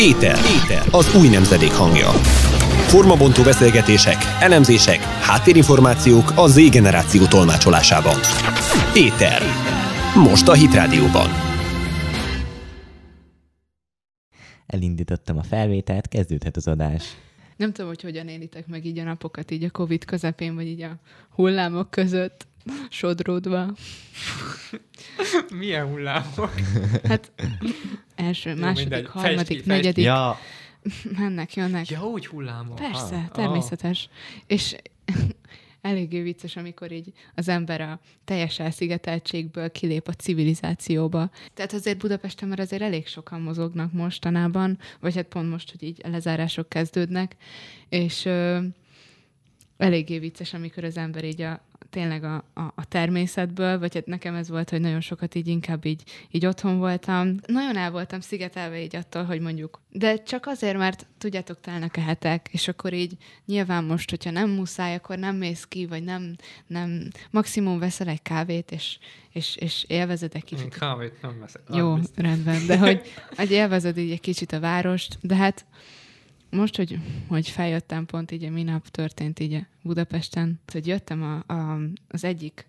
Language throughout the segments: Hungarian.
Éter. Éter. Az új nemzedék hangja. Formabontó beszélgetések, elemzések, háttérinformációk a Z generáció tolmácsolásában. Éter. Most a Hit Rádióban. Elindítottam a felvételt, kezdődhet az adás. Nem tudom, hogy hogyan élitek meg így a napokat, így a Covid közepén, vagy így a hullámok között sodródva. Milyen hullámok? Hát első, Jó, második, mindegy. harmadik, Fejtsd ki, fejtsd negyedik. Ja, Mennek, jönnek. Ja, úgy hullámok. Persze, Ah. természetes. És eléggé vicces, amikor így az ember a teljes elszigeteltségből kilép a civilizációba. Tehát azért Budapesten már azért elég sokan mozognak mostanában, vagy hát pont most, hogy így a lezárások kezdődnek, és ö, eléggé vicces, amikor az ember így a, tényleg a, a, a természetből, vagy hát nekem ez volt, hogy nagyon sokat így inkább így, így otthon voltam. Nagyon el voltam szigetelve így attól, hogy mondjuk, de csak azért, mert tudjátok, telnek a hetek, és akkor így nyilván most, hogyha nem muszáj, akkor nem mész ki, vagy nem, nem maximum veszel egy kávét, és, és, és élvezed egy Én kicsit kávét nem veszek. jó, biztos. rendben, de hogy, hogy élvezed így egy kicsit a várost, de hát most, hogy, hogy feljöttem pont így, minap történt így Budapesten, hogy jöttem a, a, az egyik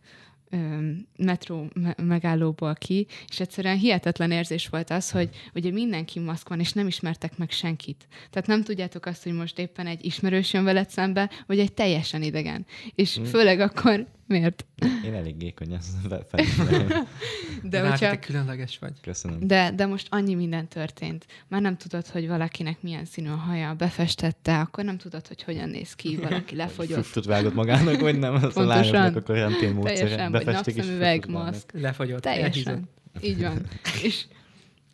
metró me- megállóból ki, és egyszerűen hihetetlen érzés volt az, hogy ugye mindenki maszk van, és nem ismertek meg senkit. Tehát nem tudjátok azt, hogy most éppen egy ismerős jön veled szembe, vagy egy teljesen idegen. És Mm. főleg akkor, miért? én elég gékony, ezt fe- felismerem. De hát, hogyha... te különleges vagy. Köszönöm. De, de most annyi minden történt. Már nem tudod, hogy valakinek milyen színű a haja, befestette, akkor nem tudod, hogy hogyan néz ki, valaki lefogyott. Füstöt vágott magának, vagy nem? Az a Pontosan. lányoknak a karantén módszere. Vagy napszemüveg, maszk. Lefagyott. Teljesen. Így van. És,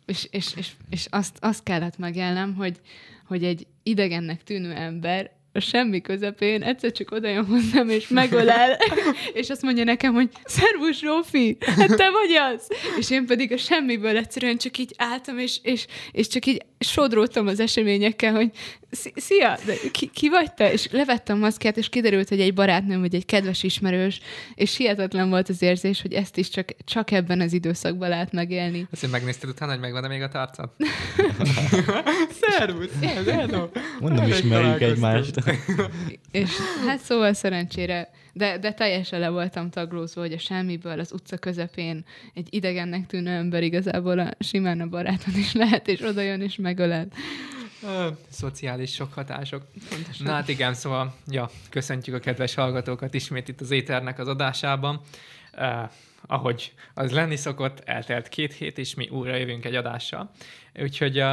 és, és, és, és azt, azt kellett megélnem, hogy, hogy egy idegennek tűnő ember a semmi közepén egyszer csak oda jön hozzám, és megölel, és azt mondja nekem, hogy szervus, Zsófi, hát te vagy az! És én pedig a semmiből egyszerűen csak így álltam, és, és, és csak így sodródtam az eseményekkel, hogy "Szi- szia, de ki, ki vagy te? És levettem a maszkát, és kiderült, hogy egy barátnőm, vagy egy kedves ismerős, és hihetetlen volt az érzés, hogy ezt is csak, csak ebben az időszakban lehet megélni. Azt, hogy megnézted utána, hogy megvan még a tarcad? Szervusz! Hello! Mondom, ismerjük egymást. És hát szóval szerencsére, de, de teljesen le voltam taglózva, hogy a semmiből az utca közepén egy idegennek tűnő ember igazából a, simán a barátod is lehet, és oda jön és megölel. Ö, Szociális sok hatások. Na hát igen, szóval, ja, köszöntjük a kedves hallgatókat ismét itt az Éternek az adásában. Uh, ahogy az lenni szokott, eltelt két hét, és mi újra jövünk egy adással. Úgyhogy uh,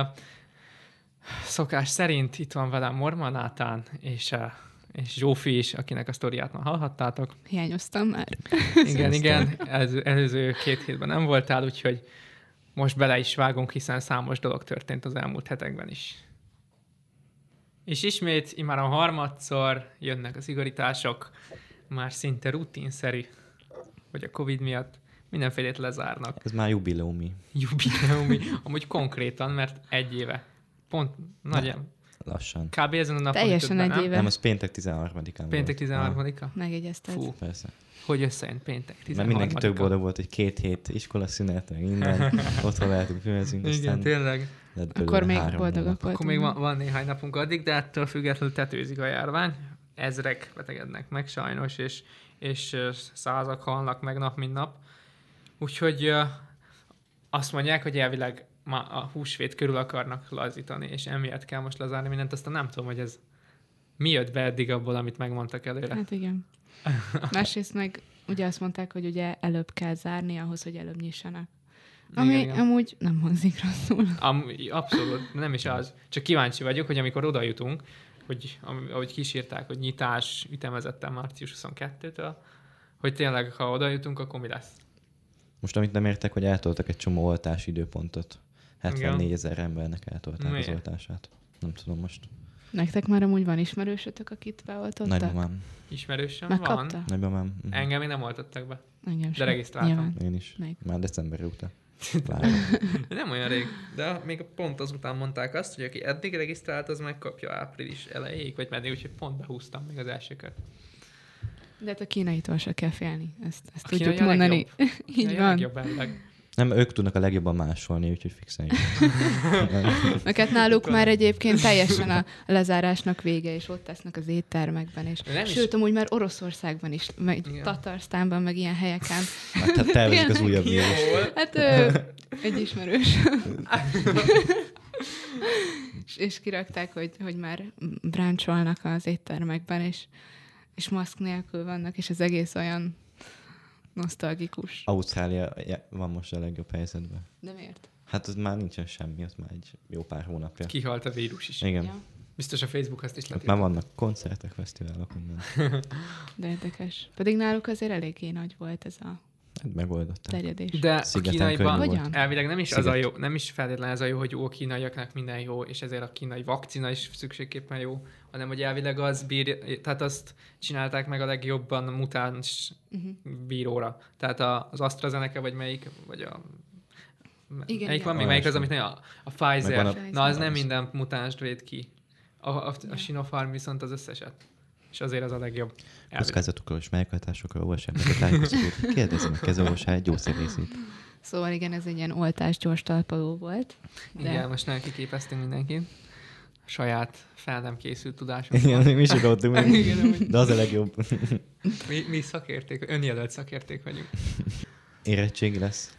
szokás szerint itt van velem Morma Nátán, és, uh, és Zsófi is, akinek a sztoriát már hallhattátok. Hiányoztam már. Igen, igen, előző, előző két hétben nem voltál, úgyhogy most bele is vágunk, hiszen számos dolog történt az elmúlt hetekben is. És ismét, immár a harmadszor jönnek az igazítások, már szinte rutinszerű, hogy a Covid miatt mindenfélét lezárnak. Ez már jubileumi. Jubileumi, amúgy konkrétan, mert egy éve. Pont, nagy, Lassan. kb. ezen a napon Teljesen egy nem? éve. Nem, az péntek 13-án Péntek volt. 13-a? Megjegyezted. Fú, persze. hogy összejön péntek 13 Mert mindenki tök boldog volt, hogy két hét iskolaszünet, meg minden. Otthon lehetünk filmezni, Igen, tényleg. Akkor még három boldogak voltunk. Akkor még van, van néhány napunk addig, de ettől függetlenül tetőzik a járvány. Ezrek betegednek meg sajnos, és, és százak halnak meg nap, mint nap. Úgyhogy azt mondják, hogy elvileg ma a húsvét körül akarnak lazítani, és emiatt kell most lezárni mindent. Aztán nem tudom, hogy ez mi jött be eddig abból, amit megmondtak előre. Hát igen. Másrészt meg ugye azt mondták, hogy ugye előbb kell zárni ahhoz, hogy előbb nyissanak. Ami Igen, igen. amúgy nem hangzik rosszul. Am, abszolút, nem is az. Csak kíváncsi vagyok, hogy amikor oda jutunk, hogy ahogy kísírták, hogy nyitás ütemezetten március 22-től, hogy tényleg, ha oda jutunk, akkor mi lesz? Most amit nem értek, hogy eltoltak egy csomó oltási időpontot. 74 Igen. ezer embernek eltolták Miért? az oltását. Nem tudom most. Nektek már amúgy van ismerősötök, akit beoltottak? Nagymamám. Ismerősöm van. Megkapta? Nagymamám. Mhm. Engem még nem oltottak be. Engem De sem. regisztráltam. Nyilván. Én is. Még. Már december óta. Nem olyan rég, de még pont azután mondták azt, hogy aki eddig regisztrált, az megkapja április elejéig, vagy meddig, úgyhogy pont behúztam még az elsőket. De hát a kínaitól se kell félni. Ezt, ezt A tudjuk a mondani. legjobb. Így van. Legjobb. Nem, ők tudnak a legjobban másolni, úgyhogy fixen. Meg hát náluk már egyébként teljesen a lezárásnak vége, és ott tesznek az éttermekben, és Nem is- sőt, amúgy már Oroszországban is, meg Igen. Tatarsztánban, meg ilyen helyeken. Hát tervezik az újabb. Hát ö, egy ismerős. és, és kirakták, hogy, hogy már bráncsolnak az éttermekben, és, és maszk nélkül vannak, és az egész olyan nosztalgikus. Ausztrália van most a legjobb helyzetben. De miért? Hát az már nincsen semmi, az már egy jó pár hónapja. Kihalt a vírus is. Igen. Ja, Biztos a Facebook azt is Ott lett. már vannak koncertek, fesztiválok, minden. de érdekes. Pedig náluk azért eléggé nagy volt ez a megoldották. terjedés. De a kínaiban. Hogyan? elvileg nem is az a Sziget. jó, nem is feltétlenül ez a jó, hogy jó a kínaiaknak minden jó, és ezért a kínai vakcina is szükségképpen jó, hanem hogy elvileg az bír, tehát azt csinálták meg a legjobban a mutáns Uh-huh. víróra. Tehát a, az AstraZeneca, vagy melyik, vagy a Igen, melyik igen. van még, melyik az, amit a, a Pfizer. A- Na, az nem minden mutánst véd ki. A, a, a. Sinopharm viszont az összeset. És azért az a legjobb. Kockázatokról és mellékhatásokról olvassák meg a tájékoztatót. Kérdezze meg kezorvosát, gyógyszerészét. Szóval igen, ez egy ilyen oltás gyors talpaló volt. De Igen, most nem kiképeztünk mindenkit. Saját fel nem készült tudásunk. Igen, mi is akartunk meg. De az a legjobb. Mi, mi szakérték, önjelölt szakérték vagyunk. Érettségi lesz.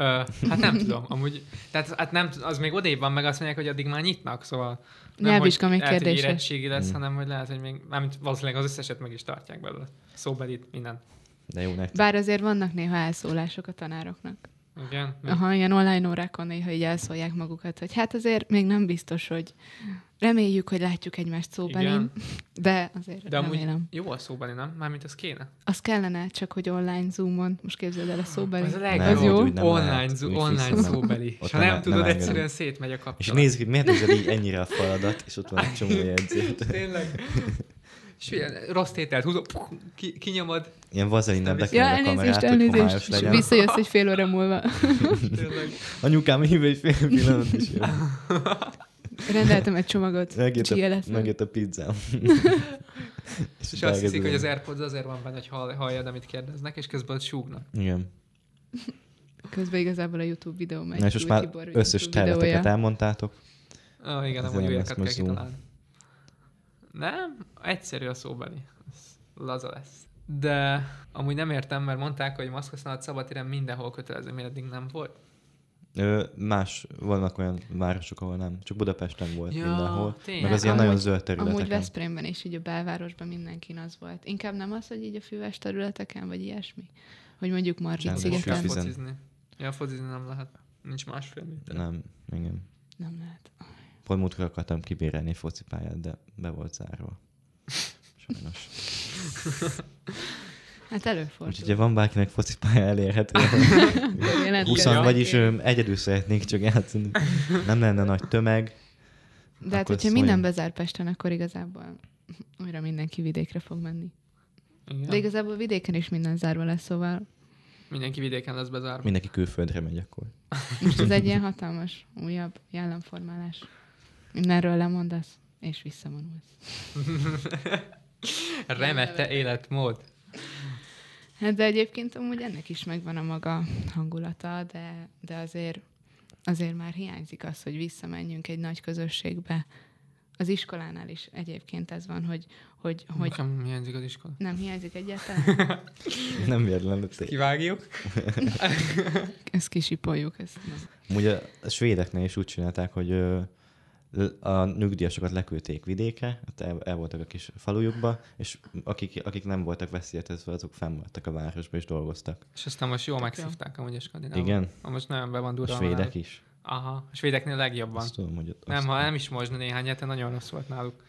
Ö, hát nem tudom, amúgy, tehát hát nem, az még odébb van, meg azt mondják, hogy addig már nyitnak, szóval nem, Nyelvvizsga hogy még lehet, hogy kérdéses. érettségi lesz, Mm. hanem hogy lehet, hogy még, mármint valószínűleg az összeset meg is tartják belőle. Szóbelit, minden. De jó nektek. Bár azért vannak néha elszólások a tanároknak. Igen? Aha, ilyen online órákon néha így elszólják magukat, hogy hát azért még nem biztos, hogy reméljük, hogy látjuk egymást szóbelin, Igen. de azért De amúgy remélem. jó a szóbeli, nem? Mármint az kéne. Az kellene, csak hogy online zoomon. Most képzeld el a szóbeli. Az a Nem, legjobb. jó. úgy nem online, lehet, zo- online nem. szóbeli. És ha nem- nem, nem tudod, engedem. egyszerűen szétmegy a kapcsolat. És nézzük, miért nézed így ennyire a faladat, és ott van egy csomó jegyzét. Tényleg. És ilyen rossz tételt húzol, ki, kinyomod. Ilyen vazelinnel Ja, Ja, a elnézést, kamerát, hogy homályos elnézést. És legyen. visszajössz egy fél óra múlva. Anyukám hív egy fél pillanat is jön. Rendeltem egy csomagot. Megjött a, lesz. megjött a pizzám. És azt hiszik, hogy az Airpods azért van benne, hogy hall, halljad, amit kérdeznek, és közben ott súgnak. Igen. Közben igazából a YouTube videó megy. És most már összes terveteket elmondtátok. Ah, igen, nem újakat lesz kell kitalálni. Nem, egyszerű a szóbeli. Ez laza lesz. De amúgy nem értem, mert mondták, hogy maszkhasználat szabadtéren mindenhol kötelező, miért eddig nem volt. Ö, más, vannak olyan városok, ahol nem. Csak Budapesten volt Ja, mindenhol. tényleg. Meg az ilyen Amúgy- nagyon zöld Amúgy területeken. Veszprémben és így a belvárosban mindenkin az volt. Inkább nem az, hogy így a füves területeken, vagy ilyesmi? Hogy mondjuk Margit szigeten. focizni. Ja, focizni nem lehet. Nincs másfél méter. Nem, igen. Nem lehet. Pont múltkor akartam kibérelni focipályát, de be volt zárva. Sajnos. Hát előfordul. Úgyhogy ha van bárkinek focipálya elérhető, Jelentkezz 20 neki. vagyis egyedül szeretnék csak játszani. Nem lenne nagy tömeg. De hát, hogyha minden bezár Pesten, akkor igazából újra mindenki vidékre fog menni. Igen. De igazából vidéken is minden zárva lesz, szóval Mindenki vidéken lesz bezárva. Mindenki külföldre megy akkor. most ez egy ilyen hatalmas, újabb jellemformálás. Mindenről lemondasz, és visszavonulsz. Remete életmód. Hát de egyébként amúgy ennek is megvan a maga hangulata, de, de azért, azért már hiányzik az, hogy visszamenjünk egy nagy közösségbe. Az iskolánál is egyébként ez van, hogy, hogy, hogy Nekem hiányzik az iskola. nem hiányzik egyáltalán. Nem véletlenül. té- Kivágjuk. Ezt kisipoljuk. Ezt nem. Amúgy a, a svédeknél is úgy csinálták, hogy a nyugdíjasokat leküldték vidékre, ott el, el voltak a kis falujukba, és akik, akik nem voltak veszélyeztetve, azok fennmaradtak a városba és dolgoztak. És aztán most jól megszívták amúgy a skandinávok. Igen, Ah, Most nagyon be van a durva. svédek is. Aha, a svédeknél legjobban. Azt tudom, hogy ott Nem, ha nem is most, de néhány hete nagyon rossz volt náluk.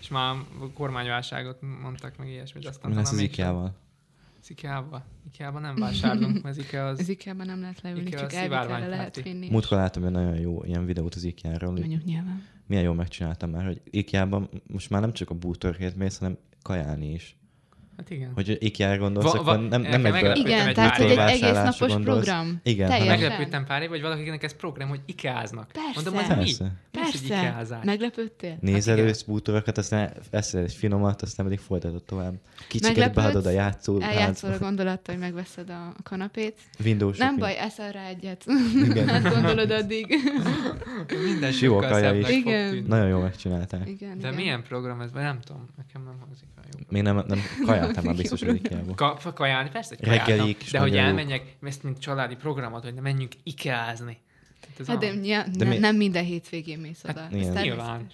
És már kormányválságot mondtak meg ilyesmit. Aztán Mi lesz az mégsem. Az IKEA-ba. IKEA-ba nem vásárlunk, mert az IKEA az... Az ikea nem lehet leülni, Ikea csak elvitelre lehet vinni. Múltkor láttam egy nagyon jó ilyen videót az IKEA-ról, Mondjuk nyilván. milyen jól megcsináltam már, hogy IKEA-ban most már nem csak a bútorért mész, hanem kajálni is. Hát igen. Hogy IKEA-ra gondolsz, Va- akkor va- nem, nem nekem egy be, meglepődtem Igen, egy tehát hogy egy egész napos gondolsz. program. Igen, Teljesen. Meglepődtem pár év, hogy valakinek ez program, hogy ikáznak. Persze. Mondom, az mi? Persze. Mi Ez Persze. ikázás. Meglepődtél? Nézelősz bútorokat, aztán eszel egy finomat, aztán pedig folytatod tovább. Kicsiket beadod a játszó Eljátszol a gondolattal, hogy megveszed a kanapét. Windows Nem baj, eszel rá egyet. Igen. Hát gondolod addig. Minden sokkal kaja is. Igen. Nagyon jól megcsinálták. Igen, De milyen program ez? Nem tudom, nekem nem hangzik el jó. Még nem, nem kajáltam már biztos, hogy Ikeába. Ka- kajálni, persze, hogy Reggelik de hogy elmenjek, ezt mint családi programot, hogy ne menjünk ez Hát de, a- ja, De ne, mi- nem minden hétvégén mész oda. Hát. Nyilván.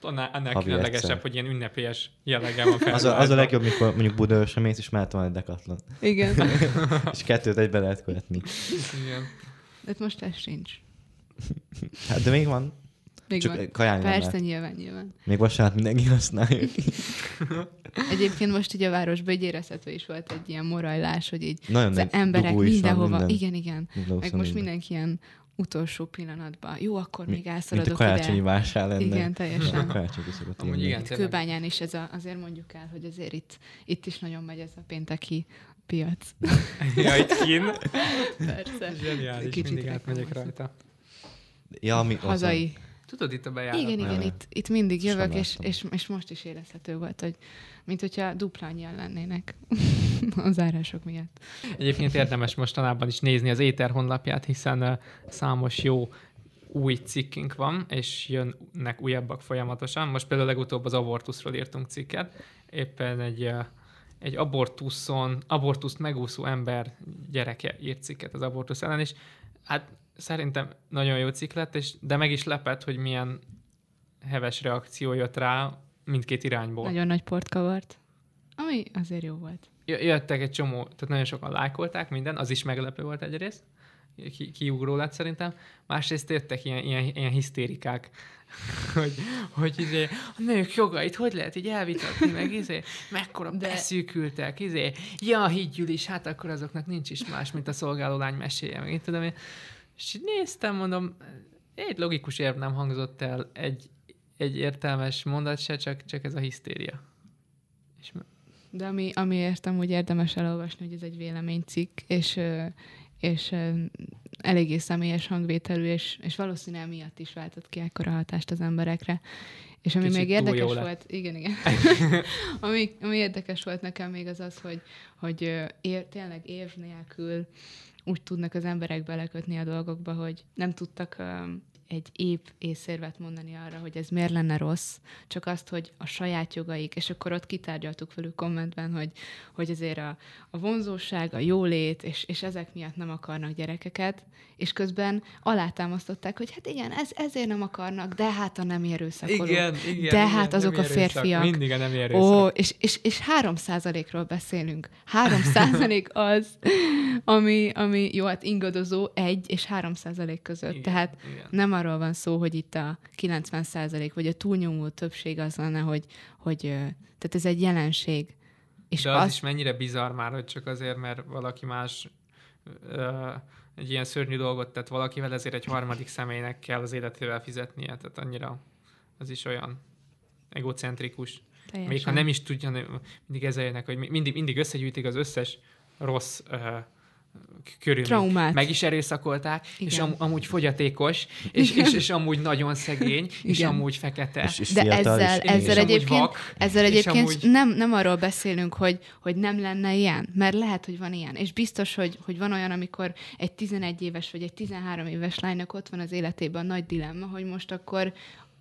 Annál, annál különlegesebb, hogy ilyen ünnepélyes jelleggel van Az a, az a legjobb, mikor mondjuk Budaörsre mész, és mellett van egy dekatlon. Igen. És kettőt egybe lehet követni. Igen. De most ez sincs. Hát de még van. Még Csak van. kajálni nem Persze, lehet. nyilván, nyilván. Még vasárnap mindenki használja. Egyébként most így a városban így érezhető is volt egy ilyen morajlás, hogy így Nagyon az emberek mindenhova, minden. igen, igen. Meg most minden. mindenki ilyen utolsó pillanatban. Jó, akkor még Mint a elszaladok karácsonyi ide. vásár lenne. Igen, teljesen. Karácsonyi Amúgy igen. Kőbányán is ez a, azért mondjuk el, hogy azért itt, itt is nagyon megy ez a pénteki piac. Ja, itt kín. Persze. Zseniális, Kicsit mindig átmegyek rajta. Ja, ami ott van. Tudod, itt a bejárat. Igen, igen, itt, itt mindig jövök, és, és, és most is érezhető volt, hogy mint hogyha duplányian lennének a zárások miatt. Egyébként érdemes mostanában is nézni az Éter honlapját, hiszen uh, számos jó új cikkünk van, és jönnek újabbak folyamatosan. Most például legutóbb az abortuszról írtunk cikket. Éppen egy, uh, egy abortuszon, abortuszt megúszó ember gyereke írt cikket az abortusz ellen, és hát szerintem nagyon jó cikk lett, és, de meg is lepett, hogy milyen heves reakció jött rá mindkét irányból. Nagyon nagy port kavart, ami azért jó volt. Jö- jöttek egy csomó, tehát nagyon sokan lájkolták minden, az is meglepő volt egyrészt, ki, kiugró lett szerintem. Másrészt jöttek ilyen, ilyen, ilyen hisztérikák, hogy, hogy izé, a nők jogait hogy lehet így elvitatni, meg izé, mekkora De- beszűkültek, izé, ja, higgyül is, hát akkor azoknak nincs is más, mint a szolgáló lány meséje, meg én tudom én. És így néztem, mondom, egy logikus érv nem hangzott el, egy, egy értelmes mondat se, csak, csak ez a hisztéria. És De ami, ami értem, hogy érdemes elolvasni, hogy ez egy véleménycikk, és, és eléggé személyes hangvételű, és, és valószínűleg miatt is váltott ki ekkora hatást az emberekre. És ami Kicsit még érdekes lett. volt, igen, igen. ami, ami érdekes volt nekem még az az, hogy, hogy ér, tényleg év nélkül úgy tudnak az emberek belekötni a dolgokba, hogy nem tudtak egy épp észérvet mondani arra, hogy ez miért lenne rossz, csak azt, hogy a saját jogaik, és akkor ott kitárgyaltuk velük kommentben, hogy, hogy azért a, a vonzóság, a jólét, és, és ezek miatt nem akarnak gyerekeket, és közben alátámasztották, hogy hát igen, ez, ezért nem akarnak, de hát a nem erőszakolók. Igen, igen. De igen, hát azok a férfiak. Mindig a nem erőszak. Ó, és, és, és 3 ról beszélünk. 3 százalék az, ami, ami jó, hát ingadozó egy és 3 százalék között. Igen, Tehát igen. nem arról van szó, hogy itt a 90 százalék, vagy a túlnyomó többség az lenne, hogy, hogy ö, tehát ez egy jelenség. És De az, az, is mennyire bizarr már, hogy csak azért, mert valaki más ö, egy ilyen szörnyű dolgot tett valakivel, ezért egy harmadik személynek kell az életével fizetnie. Tehát annyira az is olyan egocentrikus. teljesen. Még ha nem is tudja, mindig ezzel jönnek, hogy mi- mindig, mindig összegyűjtik az összes rossz uh, körülményt. Traumát. Meg is erőszakolták, Igen. és am, amúgy fogyatékos, és, és, és amúgy nagyon szegény, és Igen. amúgy fekete. És, és De fiatal, ezzel, és, ezzel és egyébként, vak, ezzel és egyébként amúgy- nem, nem arról beszélünk, hogy, hogy nem lenne ilyen, mert lehet, hogy van ilyen. És biztos, hogy, hogy van olyan, amikor egy 11 éves vagy egy 13 éves lánynak ott van az életében a nagy dilemma, hogy most akkor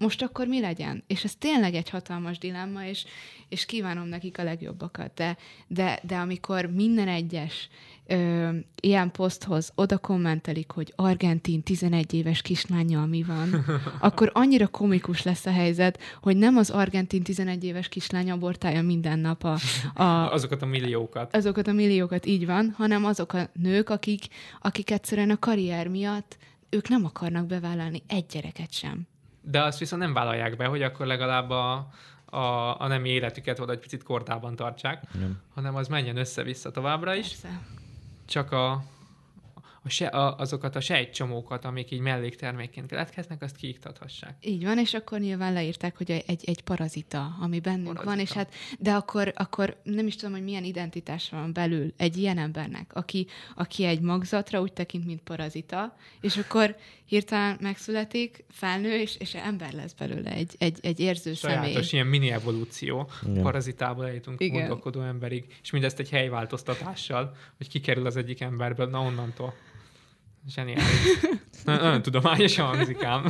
most akkor mi legyen? És ez tényleg egy hatalmas dilemma, és, és kívánom nekik a legjobbakat. De, de, de amikor minden egyes ö, ilyen poszthoz oda kommentelik, hogy argentin 11 éves kislányjal mi van, akkor annyira komikus lesz a helyzet, hogy nem az argentin 11 éves kislány abortálja minden nap a, a, Azokat a milliókat. azokat a milliókat, így van, hanem azok a nők, akik, akik egyszerűen a karrier miatt ők nem akarnak bevállalni egy gyereket sem. De azt viszont nem vállalják be, hogy akkor legalább a, a, a nemi életüket valahogy picit kordában tartsák, Nem. hanem az menjen össze-vissza továbbra is. Persze. Csak a, a se, a, azokat a sejtcsomókat, amik így melléktermékként keletkeznek, azt kiiktathassák. Így van, és akkor nyilván leírták, hogy egy, egy parazita, ami bennünk parazita. van, és hát, de akkor, akkor nem is tudom, hogy milyen identitás van belül egy ilyen embernek, aki, aki egy magzatra úgy tekint, mint parazita, és akkor hirtelen megszületik, felnő, és, és ember lesz belőle, egy, egy, egy érző Sajátos személy. ilyen mini evolúció. Igen. Parazitából eljutunk Igen. gondolkodó emberig, és mindezt egy helyváltoztatással, hogy kikerül az egyik emberből, na onnantól. Zseniális. Na- Nagyon tudományosan hangzik ám.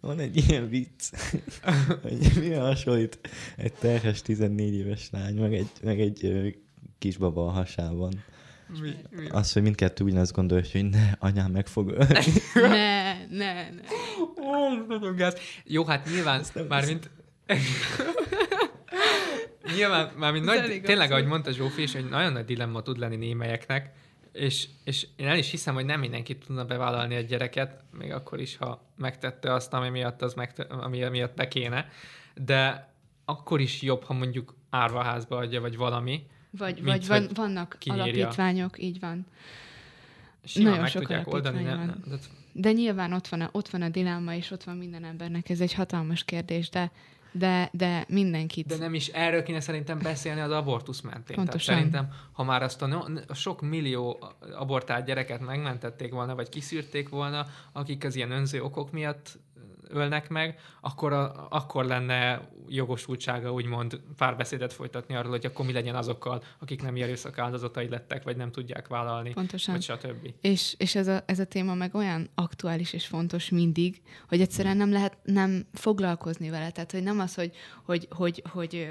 Van egy ilyen vicc, hogy mi hasonlít egy terhes 14 éves lány, meg egy, meg egy kisbaba a hasában. Mi, mi? Az, hogy mindkettő ugyanazt gondolja, hogy ne, anyám meg fog ölni. Ne, ne, ne. Ó, nagyon gáz. Jó, hát nyilván, mármint... nyilván, mármint nagy, tényleg, abszurd. ahogy mondta Zsófi is, hogy nagyon nagy dilemma tud lenni némelyeknek, és, és én el is hiszem, hogy nem mindenki tudna bevállalni egy gyereket, még akkor is, ha megtette azt, ami miatt, az megte, ami miatt be kéne, de akkor is jobb, ha mondjuk árvaházba adja, vagy valami, Vagy, Mint vagy van, vannak kinyírja. alapítványok, így van. simán Nagyon meg sok tudják oldani. Nem, van. de De nyilván ott van, a, ott van a dilemma, és ott van minden embernek. Ez egy hatalmas kérdés, de, de, de mindenkit. De nem is erről kéne szerintem beszélni az abortusz mentén. Pontosan. Tehát szerintem, ha már azt a, no- a sok millió abortált gyereket megmentették volna, vagy kiszűrték volna, akik az ilyen önző okok miatt ölnek meg, akkor, a, akkor lenne jogosultsága úgymond párbeszédet folytatni arról, hogy akkor mi legyen azokkal, akik nem erőszak áldozatai lettek, vagy nem tudják vállalni, Pontosan. vagy stb. És, és ez, a, ez a téma meg olyan aktuális és fontos mindig, hogy egyszerűen nem lehet nem foglalkozni vele. Tehát, hogy nem az, hogy, hogy, hogy, hogy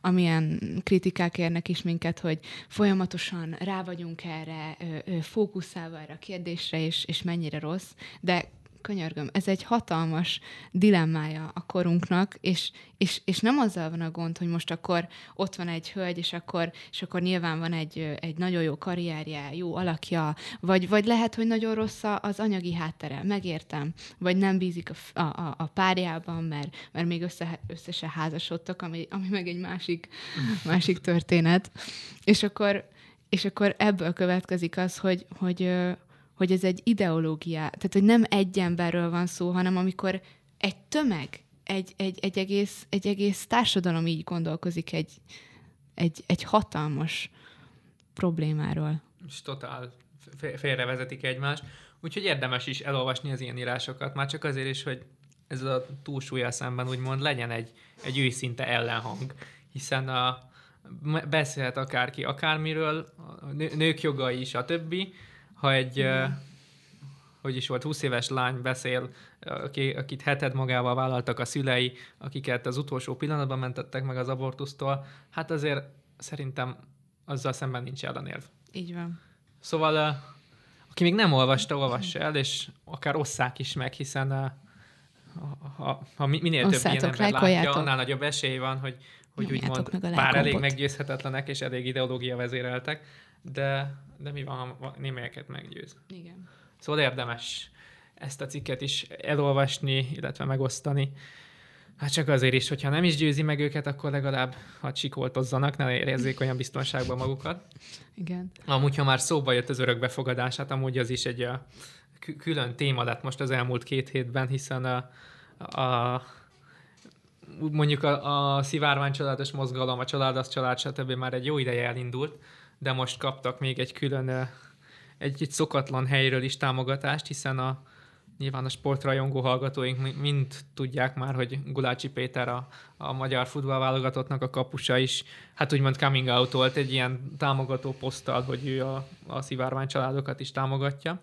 amilyen kritikák érnek is minket, hogy folyamatosan rá vagyunk erre, fókuszálva erre a kérdésre, és, és mennyire rossz, de könyörgöm, ez egy hatalmas dilemmája a korunknak, és, és, és nem azzal van a gond, hogy most akkor ott van egy hölgy, és akkor, és akkor nyilván van egy, egy nagyon jó karrierje, jó alakja, vagy, vagy lehet, hogy nagyon rossz az anyagi háttere, megértem, vagy nem bízik a, a, a, párjában, mert, mert még össze, össze se házasodtak, ami, ami meg egy másik, másik történet. És akkor, és akkor ebből következik az, hogy, hogy, hogy ez egy ideológia, tehát hogy nem egy emberről van szó, hanem amikor egy tömeg, egy, egy, egy, egész, egy egész társadalom így gondolkozik egy, egy, egy hatalmas problémáról. és totál fé- félrevezetik egymást. Úgyhogy érdemes is elolvasni az ilyen írásokat, már csak azért is, hogy ez a túlsúlya szemben úgymond legyen egy, egy őszinte ellenhang, hiszen a, beszélhet akárki akármiről, a nő- nők jogai is, a többi. Ha egy, uh, hogy is volt, 20 éves lány beszél, aki, akit heted magával vállaltak a szülei, akiket az utolsó pillanatban mentettek meg az abortusztól, hát azért szerintem azzal szemben nincs ellenérv. Így van. Szóval, aki még nem olvasta, olvassa el, és akár osszák is meg, hiszen ha, ha mi- minél több ilyen Osszátok, ember látja, annál nagyobb esély van, hogy, hogy úgymond meg a bár elég meggyőzhetetlenek, és elég ideológia vezéreltek, de, de mi van, ha némelyeket meggyőz. Igen. Szóval érdemes ezt a cikket is elolvasni, illetve megosztani. Hát csak azért is, hogyha nem is győzi meg őket, akkor legalább hadd sikoltozzanak, ne érezzék olyan biztonságban magukat. Igen. Amúgy, ha már szóba jött az örökbefogadás, hát amúgy az is egy a, kü- külön téma lett most az elmúlt két hétben, hiszen a, a mondjuk a, a szivárvány családos mozgalom, a család az család, stb. már egy jó ideje elindult, de most kaptak még egy külön, egy, egy szokatlan helyről is támogatást, hiszen a nyilván a sportrajongó hallgatóink mi- mind tudják már, hogy Gulácsi Péter a, a magyar futballválogatottnak a kapusa is, hát úgymond coming out volt egy ilyen támogató poszttal, hogy ő a, a szivárvány családokat is támogatja.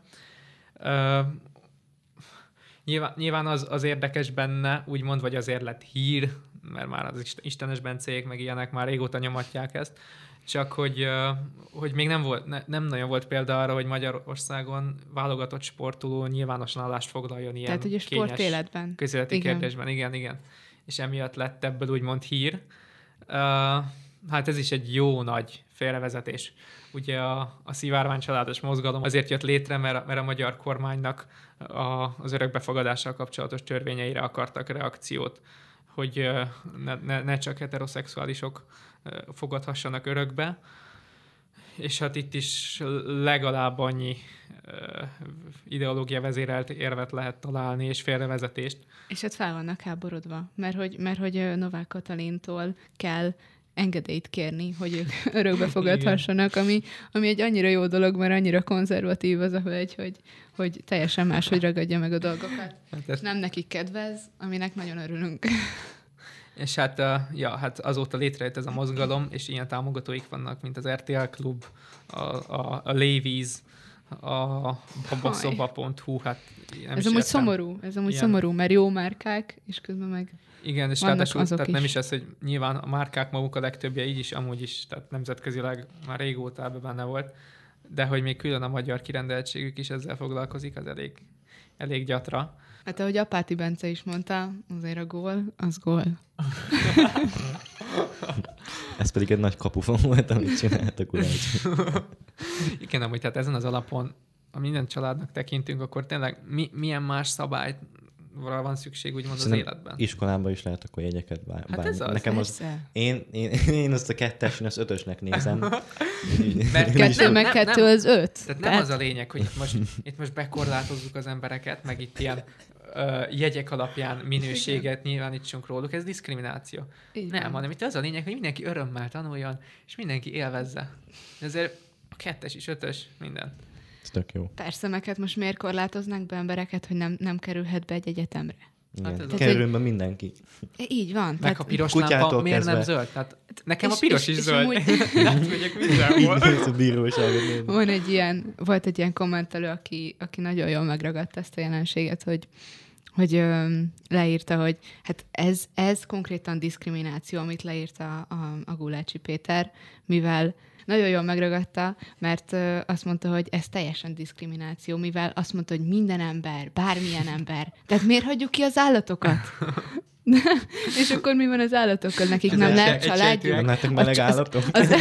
Nyilván, nyilván az, az érdekes benne, úgymond, vagy azért lett hír, mert már az ist- istenes bencék, meg ilyenek már régóta nyomatják ezt, csak hogy, hogy még nem, volt, ne, nem nagyon volt példa arra, hogy Magyarországon válogatott sportoló nyilvánosan állást foglaljon ilyen Tehát, hogy a kényes sportéletben. közéleti Igen. kérdésben. Igen, igen. És emiatt lett ebből úgymond hír. Uh, hát ez is egy jó nagy félrevezetés. Ugye a, a szivárvány családos mozgalom azért jött létre, mert, mert a magyar kormánynak a, az örökbefogadással kapcsolatos törvényeire akartak reakciót, hogy ne, ne, ne csak heteroszexuálisok fogadhassanak örökbe. és hát itt is legalább annyi ideológia vezérelt érvet lehet találni, és félrevezetést. És hát fel vannak háborodva, mert hogy, mert hogy Novák Katalintól kell engedélyt kérni, hogy ők örökbe fogadhassanak, ami, ami egy annyira jó dolog, mert annyira konzervatív az a hölgy, hogy, hogy teljesen máshogy ragadja meg a dolgokat. Hát ez, Nem nekik kedvez, aminek nagyon örülünk. és hát, ja, hát azóta létrejött ez a mozgalom, és ilyen támogatóik vannak, mint az RTL Klub, a, a, a Levi's, a babaszoba.hu, hát nem ez amúgy értem. szomorú, ez amúgy Ilyen. szomorú, mert jó márkák, és közben meg... Igen, és Vannak ráadásul azok tehát nem is. is ez, hogy nyilván a márkák maguk a legtöbbje így is, amúgy is, tehát nemzetközileg már régóta ebbe benne volt, de hogy még külön a magyar kirendeltségük is ezzel foglalkozik, az elég, elég gyatra. Hát ahogy Apáti Bence is mondta, azért a gól, az gól. Ez pedig egy nagy kapufon volt, amit csinált a Gulácsi. Igen, amúgy tehát ezen az alapon, ha minden családnak tekintünk, akkor tényleg mi, milyen más szabályt van szükség úgymond az Szerintem életben? Iskolában is lehet akkor jegyeket bár, Hát bármi. ez az. Nekem az, én, én, én azt a kettes, én azt ötösnek nézem. Mert Kettő nem, meg kettő nem. az öt. Tehát nem az a lényeg, hogy itt most, itt most bekorlátozzuk az embereket, meg itt ilyen ö, jegyek alapján minőséget nyilvánítsunk róluk, ez diszkrimináció. Így Nem, hanem itt az a lényeg, hogy mindenki örömmel tanuljon, és mindenki élvezze. Ezért a kettes is, ötös, minden. Ez tök jó. Persze, meg hát most miért korlátoznak be embereket, hogy nem, nem kerülhet be egy egyetemre? Igen. Hát Kerüljön be mindenki. Így van. Meg tehát- a piros lámpa miért nem kezdve. zöld? Tehát nekem a És- piros és- is és zöld. amúgy- Átmegyek mindenhol. Ez a bíróságot nézni. Van egy ilyen, volt egy ilyen kommentelő, aki, aki nagyon jól megragadta ezt a jelenséget, hogy hogy ö, leírta, hogy hát ez, ez konkrétan diszkrimináció, amit leírt a, a, a Gulácsi Péter, mivel nagyon jól megragadta, mert ö, azt mondta, hogy ez teljesen diszkrimináció, mivel azt mondta, hogy minden ember, bármilyen ember. Tehát miért hagyjuk ki az állatokat? És akkor mi van az állatokkal? Nekik Ez nem lehet családjuk? Nálatok meleg Az- állatok? Az,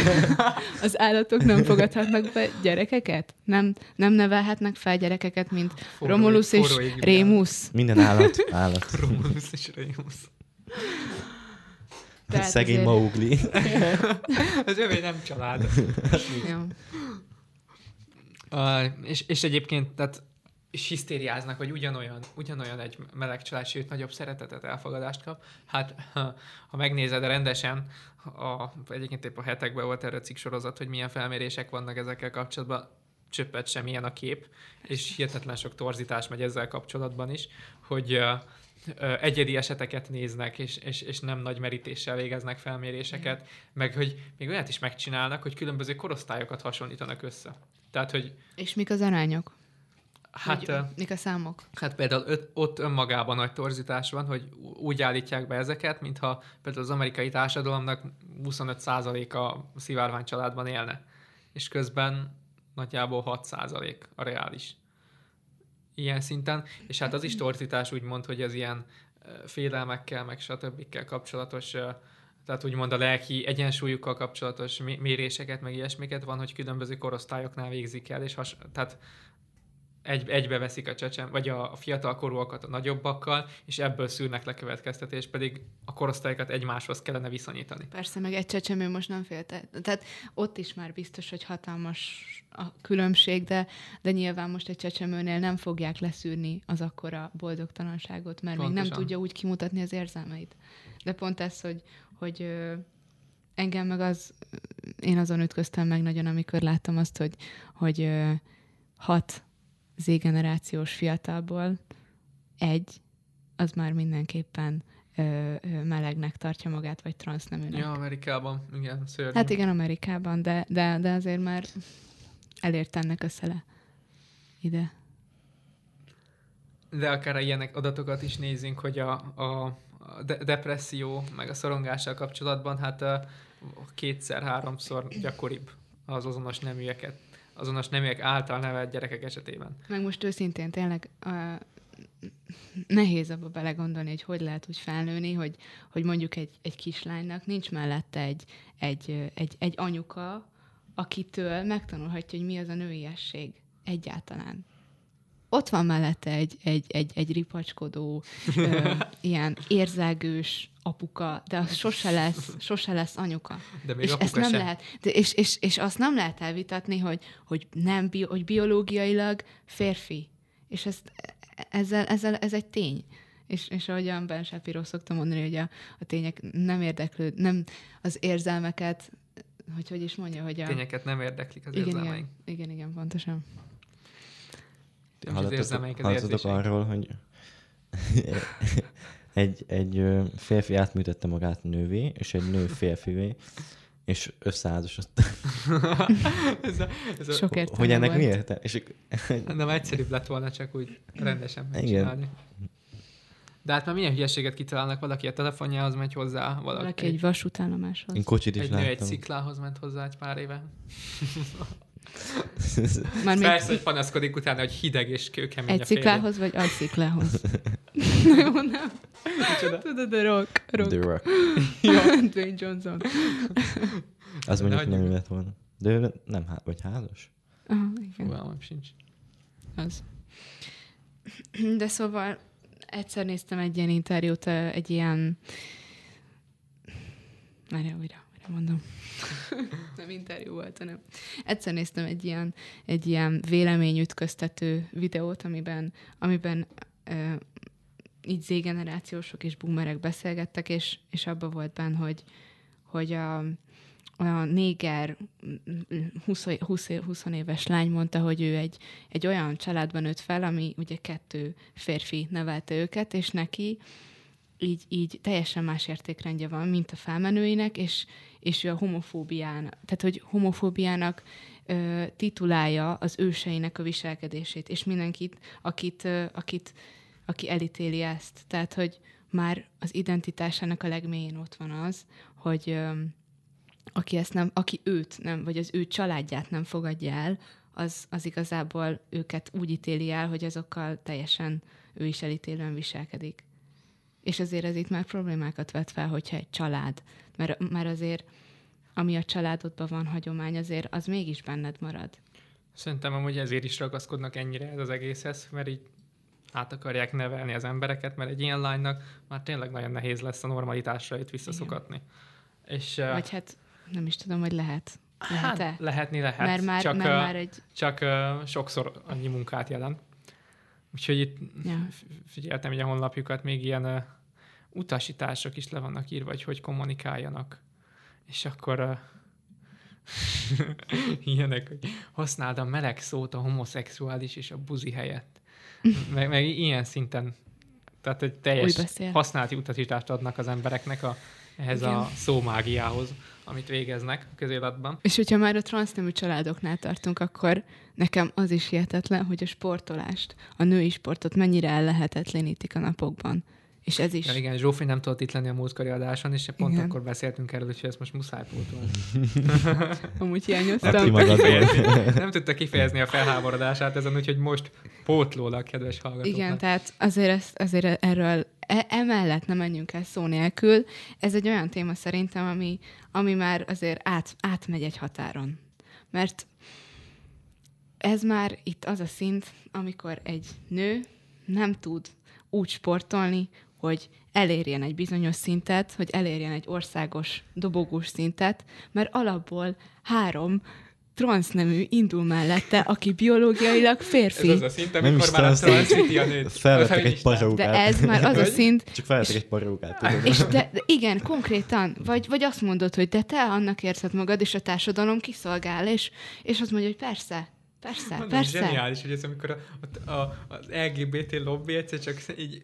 az állatok nem fogadhatnak be gyerekeket? Nem, nem nevelhetnek fel gyerekeket, mint Forró- Romulus és forró égvilág. Rémus? Minden állat, állat. Romulus és Remus. Tehát Szegény azért- Mowgli. Az övé nem család. Jó. Uh, és, és egyébként, tehát és hisztériáznak, hogy ugyanolyan, ugyanolyan egy meleg család, sőt, nagyobb szeretetet, elfogadást kap. Hát, ha, ha megnézed rendesen, a, egyébként épp a hetekben volt erre cikk sorozat, hogy milyen felmérések vannak ezekkel kapcsolatban, csöppet sem ilyen a kép, és hihetetlen sok torzítás megy ezzel kapcsolatban is, hogy uh, egyedi eseteket néznek, és, és, és nem nagy merítéssel végeznek felméréseket, meg hogy még olyat is megcsinálnak, hogy különböző korosztályokat hasonlítanak össze. Tehát, hogy És mik az arányok? hát, ö, mik a számok? hát például öt, ott önmagában nagy torzítás van, hogy úgy állítják be ezeket, mintha például az amerikai társadalomnak 25%-a szivárvány családban élne, és közben nagyjából 6% a reális ilyen szinten, és hát az is torzítás úgymond, hogy az ilyen félelmekkel, meg stb. kapcsolatos, tehát úgymond a lelki egyensúlyukkal kapcsolatos mé- méréseket, meg ilyesmiket van, hogy különböző korosztályoknál végzik el, és has, tehát egy, egybe veszik a csecsen, vagy a, a fiatal korúakat a nagyobbakkal, és ebből szűrnek le következtetés, pedig a korosztályokat egymáshoz kellene viszonyítani. Persze, meg egy csecsemő most nem félte. Tehát ott is már biztos, hogy hatalmas a különbség, de, de nyilván most egy csecsemőnél nem fogják leszűrni az akkora boldogtalanságot, mert még nem Pontosan. tudja úgy kimutatni az érzelmeit. De pont ez, hogy, hogy engem meg az, én azon ütköztem meg nagyon, amikor láttam azt, hogy, hogy hat z-generációs fiatalból egy, az már mindenképpen ö, ö, melegnek tartja magát, vagy transzneműnek. Ja, Amerikában, igen, szörnyű. Hát igen, Amerikában, de, de, de azért már elért ennek a szele ide. De akár ilyenek adatokat is nézzünk, hogy a, a, a de- depresszió, meg a szorongással kapcsolatban, hát kétszer-háromszor gyakoribb az azonos neműeket, azonos neműek által nevelt gyerekek esetében. Meg most őszintén tényleg uh, nehéz abba belegondolni, hogy hogy lehet úgy felnőni, hogy, hogy mondjuk egy, egy kislánynak nincs mellette egy, egy, egy, egy anyuka, akitől megtanulhatja, hogy mi az a nőiesség egyáltalán. Ott van mellette egy, egy, egy, egy ripacskodó, ö, ilyen érzelgős apuka, de az sose lesz, sose lesz anyuka. De még és apuka ezt nem se. lehet, de és, és, és azt nem lehet elvitatni, hogy, hogy nem, bio, hogy biológiailag férfi. És ezt, ezzel, ezzel, ez egy tény. És, és ahogyan Ben Shapiro szokta mondani, hogy a, a tények nem érdeklőd, nem az érzelmeket, hogy hogy is mondja, hogy a... Tényeket nem érdeklik az igen, érzelmeink. igen, igen, igen, pontosan. Nem Hallottatok, hallottatok arról, hogy egy, egy férfi átműtette magát nővé, és egy nő férfivé, és összeházasodtak. ez a, ez a, Sok értelme Hogy ennek volt. mi? És Nem egyszerűbb lett volna csak úgy rendesen Igen. megcsinálni. De hát már milyen hülyeséget kitalálnak, valaki a telefonjához megy hozzá, valaki, Valaki egy vasútállomáshoz. én kocsit is egy nő egy láttam. sziklához ment hozzá egy pár éve. Már még Persze, hogy panaszkodik utána, hogy hideg és kőkemény egy sziklához, vagy egy sziklához. Na jó, nem. Tudod, a rock. rock. The Rock. Dwayne Johnson. Az mondjuk nem lett volna. De ő nem, há- vagy házas? Aha, igen. Fogalmam sincs. Az. De szóval egyszer néztem egy ilyen interjút, egy ilyen... Újra, újra mondom. nem interjú volt, hanem egyszer néztem egy ilyen, egy ilyen véleményütköztető videót, amiben, amiben ö, így Z-generációsok és boomerek beszélgettek, és, és abban volt benne, hogy, hogy a, a néger 20, 20, 20 éves lány mondta, hogy ő egy, egy olyan családban nőtt fel, ami ugye kettő férfi nevelte őket, és neki így, így teljesen más értékrendje van, mint a felmenőinek, és, és ő a homofóbián, tehát hogy homofóbiának ö, titulálja az őseinek a viselkedését, és mindenkit, akit, ö, akit, aki elítéli ezt. Tehát, hogy már az identitásának a legmélyén ott van az, hogy ö, aki, ezt nem, aki őt nem, vagy az ő családját nem fogadja el, az, az igazából őket úgy ítéli el, hogy azokkal teljesen ő is elítélően viselkedik. És azért ez itt már problémákat vet fel, hogyha egy család, mert, mert azért ami a családodban van hagyomány, azért az mégis benned marad. Szerintem amúgy ezért is ragaszkodnak ennyire ez az egészhez, mert így át akarják nevelni az embereket, mert egy ilyen lánynak már tényleg nagyon nehéz lesz a normalitásra itt visszaszokatni. És uh, Vagy hát nem is tudom, hogy lehet. Lehet-e? hát, lehetni lehet, mert már, csak, mert uh, már egy... csak uh, sokszor annyi munkát jelent. Úgyhogy itt Ja. figyeltem így a honlapjukat, még ilyen uh, utasítások is le vannak írva, hogy hogy kommunikáljanak. És akkor uh, ilyenek, hogy használd a meleg szót a homoszexuális és a buzi helyett. Meg, meg ilyen szinten, tehát egy teljes használati utasítást adnak az embereknek a, ehhez Igen. a szómágiához, amit végeznek a közéletben. És hogyha már a transznemű családoknál tartunk, akkor nekem az is hihetetlen, hogy a sportolást, a női sportot mennyire ellehetetlenítik a napokban. És ez is. Ja, igen, Zsófi nem tudott itt lenni a múltkori adáson, és pont Igen. akkor beszéltünk erről, hogy ezt most muszáj pótolni. Amúgy hiányoztam. Kifejezni- nem tudta kifejezni a felháborodását ezen, úgyhogy most pótlólag, kedves hallgatóknak. Igen, tehát azért, ezt, azért erről e- emellett nem menjünk el szó nélkül. Ez egy olyan téma szerintem, ami, ami már azért át, átmegy egy határon. Mert ez már itt az a szint, amikor egy nő nem tud úgy sportolni, hogy elérjen egy bizonyos szintet, hogy elérjen egy országos dobogós szintet, mert alapból három transznemű indul mellette, aki biológiailag férfi. Ez az a szint, Nem amikor is már a transzíti a nőt. Felvettek egy parókát. De ez már az a szint, Csak felvettek egy parókát, és de, de igen, konkrétan, vagy, vagy azt mondod, hogy de te annak érzed magad, és a társadalom kiszolgál, és, és azt mondja, hogy persze, persze, Mondom, persze. zseniális, hogy ez amikor a, a, az LGBT lobby egyszer csak így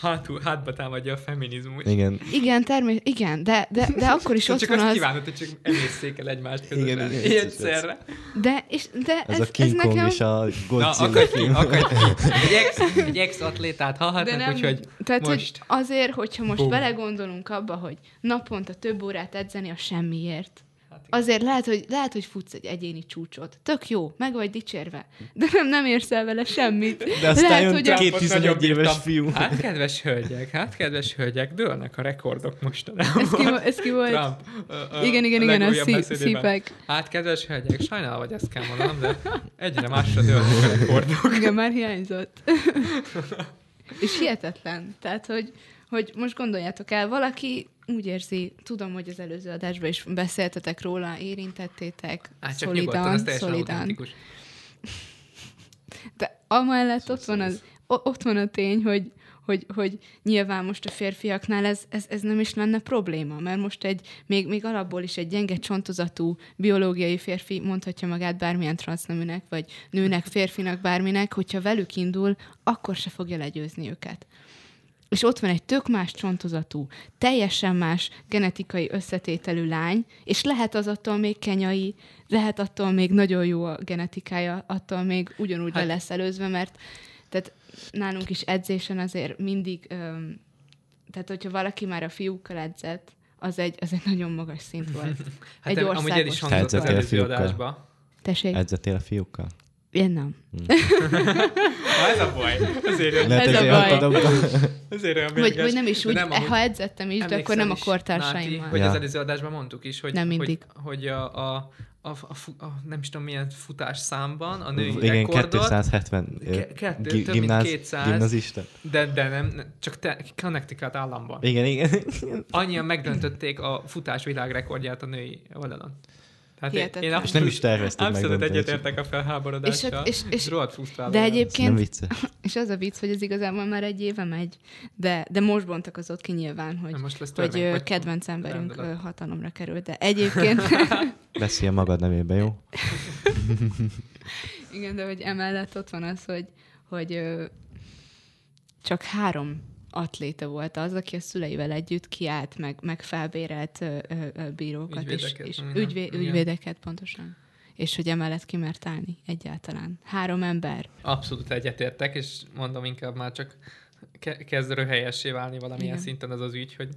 hátul, hátba támadja a feminizmus. Igen. Igen, termés, igen, de, de, de akkor is ott csak van azt az, kívánod, hogy csak emészszék el egymást között. Igen, Igen, igen, egyszerre. de, és, de Ez, ez, a King ez Kong nekem... és a Na, Godzilla akadj film. akadj ki. Egy ex, egy ex-atlétát hallhatnak, nem, úgyhogy tehát, most... hogy azért, hogyha most Bum. belegondolunk abba, hogy naponta több órát edzeni a semmiért, azért lehet hogy, lehet, hogy futsz egy egyéni csúcsot. Tök jó, meg vagy dicsérve. De nem, nem érsz el vele semmit. De aztán lehet, jön hogy két a, Trumpot 11 nagyon éves fiú. Hát, kedves hölgyek, hát, kedves hölgyek, dőlnek a rekordok mostanában. ez, ki, ez ki volt? Trump. ö, ö, igen, igen, igen, a szí- szípek. Hát, kedves hölgyek, sajnálom, hogy ezt kell mondanom, de egyre másra dőlnek a rekordok. Igen, már hiányzott. És hihetetlen. Tehát, hogy, hogy most gondoljátok el, valaki úgy érzi, tudom, hogy az előző adásban is beszéltetek róla, érintettétek, Hát csak nyugodtan, szolidan, ez teljesen szolidan. autentikus. De amellett ott van, az, ott van a tény, hogy, hogy, hogy nyilván most a férfiaknál ez, ez, ez nem is lenne probléma, mert most egy, még, még alapból is egy gyenge csontozatú biológiai férfi mondhatja magát bármilyen transzneműnek, vagy nőnek, férfinak, bárminek, hogyha velük indul, akkor se fogja legyőzni őket. És ott van egy tök más csontozatú, teljesen más genetikai összetételű lány, és lehet az attól még kenyai, lehet attól még nagyon jó a genetikája, attól még ugyanúgy hát, le lesz előzve, mert tehát nálunk is edzésen azért mindig, öm, tehát hogyha valaki már a fiúkkal edzett, az egy, az egy nagyon magas szint volt. Hát Egy egy amúgy el is országos hangzott az előző fiúkkal? adásba. Tessék, Edzettél a fiúkkal? Én nem. Ha ez a baj. Ezért olyan, Lehet, Ez a baj. olyan Vagy, vagy nem is úgy, nem, ha edzettem is, de akkor nem a kortársaimmal. Náti, hogy Ja. az előző adásban mondtuk is, hogy, Nem hogy, mindig. hogy a, a, a, a, fu- a, nem is tudom milyen futás számban, a női Igen, rekordot, 270 ö, Ke- kettő, gi- több mint gimnáz- 200. Gimnazista. de, de nem, nem, csak te, Connecticut államban. Igen, igen. Annyian megdöntötték a futás világrekordját a női oldalon. Én, Hihetetlen. én És nem is tervezték Abszolút megdönteni, egyetértek a felháborodással. És- és- és- frusztráló. De. Ez nem egyébként, vicces. és az a vicc, hogy ez igazából már egy éve megy, de, de most bontakozott ki nyilván, hogy, Na most lesz hogy törvény, vagy kedvenc emberünk rendelet. hatalomra került. De egyébként, Beszél magad nevében, jó? igen, de hogy emellett ott van az, hogy, hogy csak három atléta volt az, aki a szüleivel együtt kiállt, meg, meg felbérelt ö, ö, bírókat, és, Ügyvédeket, és minden. ügyvé, ügyvédeket pontosan. És hogy emellett kimert állni egyáltalán. Három ember. Abszolút egyetértek, és mondom inkább már csak ke- kezd röhelyessé válni valamilyen Igen. szinten az az ügy, hogy,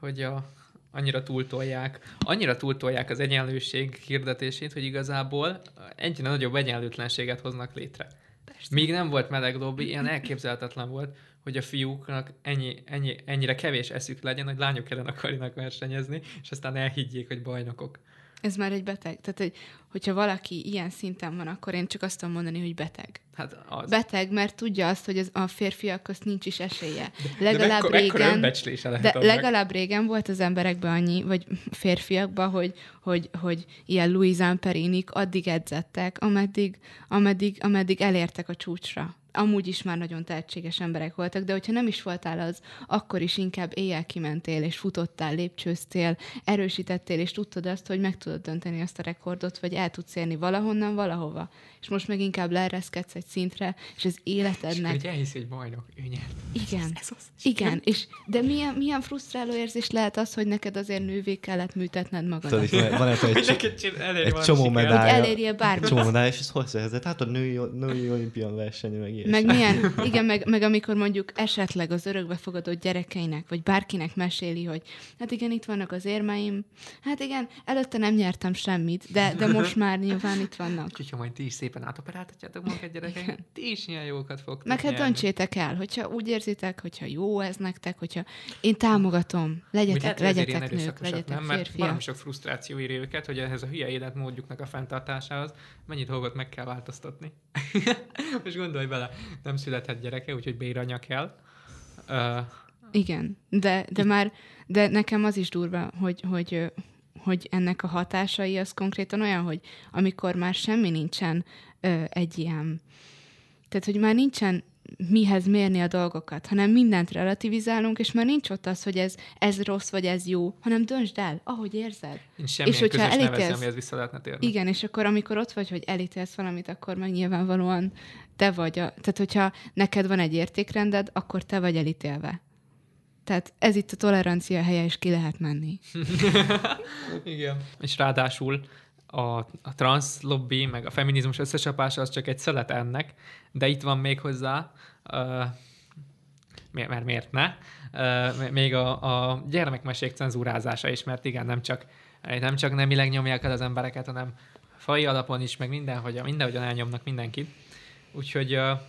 hogy a, annyira túltolják, annyira túltolják az egyenlőség hirdetését, hogy igazából egyre nagyobb egyenlőtlenséget hoznak létre. Persze. Míg nem volt meleg lobby, ilyen elképzelhetetlen volt, hogy a fiúknak ennyi, ennyi, ennyire kevés eszük legyen, hogy lányok ellen akarjanak versenyezni, és aztán elhiggyék, hogy bajnokok. Ez már egy beteg. Tehát, hogy, hogyha valaki ilyen szinten van, akkor én csak azt tudom mondani, hogy beteg. Hát az. Beteg, mert tudja azt, hogy az, a férfiak nincs is esélye. de Legalább mekkora, mekkora régen... lehet De legalább régen volt az emberekben annyi, vagy férfiakban, hogy, hogy, hogy ilyen Louis Amperinik addig edzettek, ameddig, ameddig, ameddig elértek a csúcsra. Amúgy is már nagyon tehetséges emberek voltak, de hogyha nem is voltál az, akkor is inkább éjjel kimentél, és futottál, lépcsőztél, erősítettél, és tudtad azt, hogy meg tudod dönteni azt a rekordot, vagy el tudsz érni valahonnan, valahova. És most meg inkább leereszkedsz egy szintre, és az És életednek akkor így elhiszi, hogy bajnok, ő nyert. igen, Ez az. igen, és de milyen, milyen frusztráló érzés lehet az, hogy neked azért nővé kellett műtetned Tudod, magadat. is van, egy, egy, egy csomó medálja. Hogy elérjél bármit. Csomó medálja, és ez hogy szerzett? Hát a női, női olimpián versenye, meg ilyesmi. Meg milyen, igen, meg, meg amikor mondjuk esetleg az örökbefogadott gyerekeinek, vagy bárkinek meséli, hogy hát igen, itt vannak az érmeim, hát igen, előtte nem nyertem semmit, de, de most már nyilván itt vannak. Úgyhogy ha majd ti is szépen átoperáltatjátok magukat gyerekek, ti is ilyen jókat fogtok Meg hát döntsétek el, hogyha úgy érzitek, hogyha jó ez nektek, hogyha én támogatom, legyetek, legyetek nők, legyetek nem? Mert valami sok frusztráció éri őket, hogy ehhez a hülye életmódjuknak a fenntartásához mennyi dolgot meg kell változtatni. Most gondolj bele, nem születhet gyereke, úgyhogy béranya kell. Uh, Igen, de, de már, de nekem az is durva, hogy, hogy, hogy ennek a hatásai az konkrétan olyan, hogy amikor már semmi nincsen ö, egy ilyen, tehát hogy már nincsen mihez mérni a dolgokat, hanem mindent relativizálunk, és már nincs ott az, hogy ez, ez rossz vagy ez jó, hanem döntsd el, ahogy érzed. nincs semmilyen hogyha közös elítélsz- amihez vissza lehetne térni. Igen, és akkor amikor ott vagy, hogy elítélsz valamit, akkor meg nyilvánvalóan te vagy. A, tehát, hogyha neked van egy értékrended, akkor te vagy elítélve. Tehát ez itt a tolerancia helye, és ki lehet menni. Igen. És ráadásul a, a trans lobby, meg a feminizmus összecsapása az csak egy szelet ennek, de itt van még hozzá, uh, miért, mert miért ne, uh, még a, a gyermekmesék cenzúrázása is, mert igen, nem csak Nem csak nemileg nyomják el az embereket, hanem fai alapon is, meg mindenhogy, mindenhogyan elnyomnak mindenkit. Úgyhogy uh,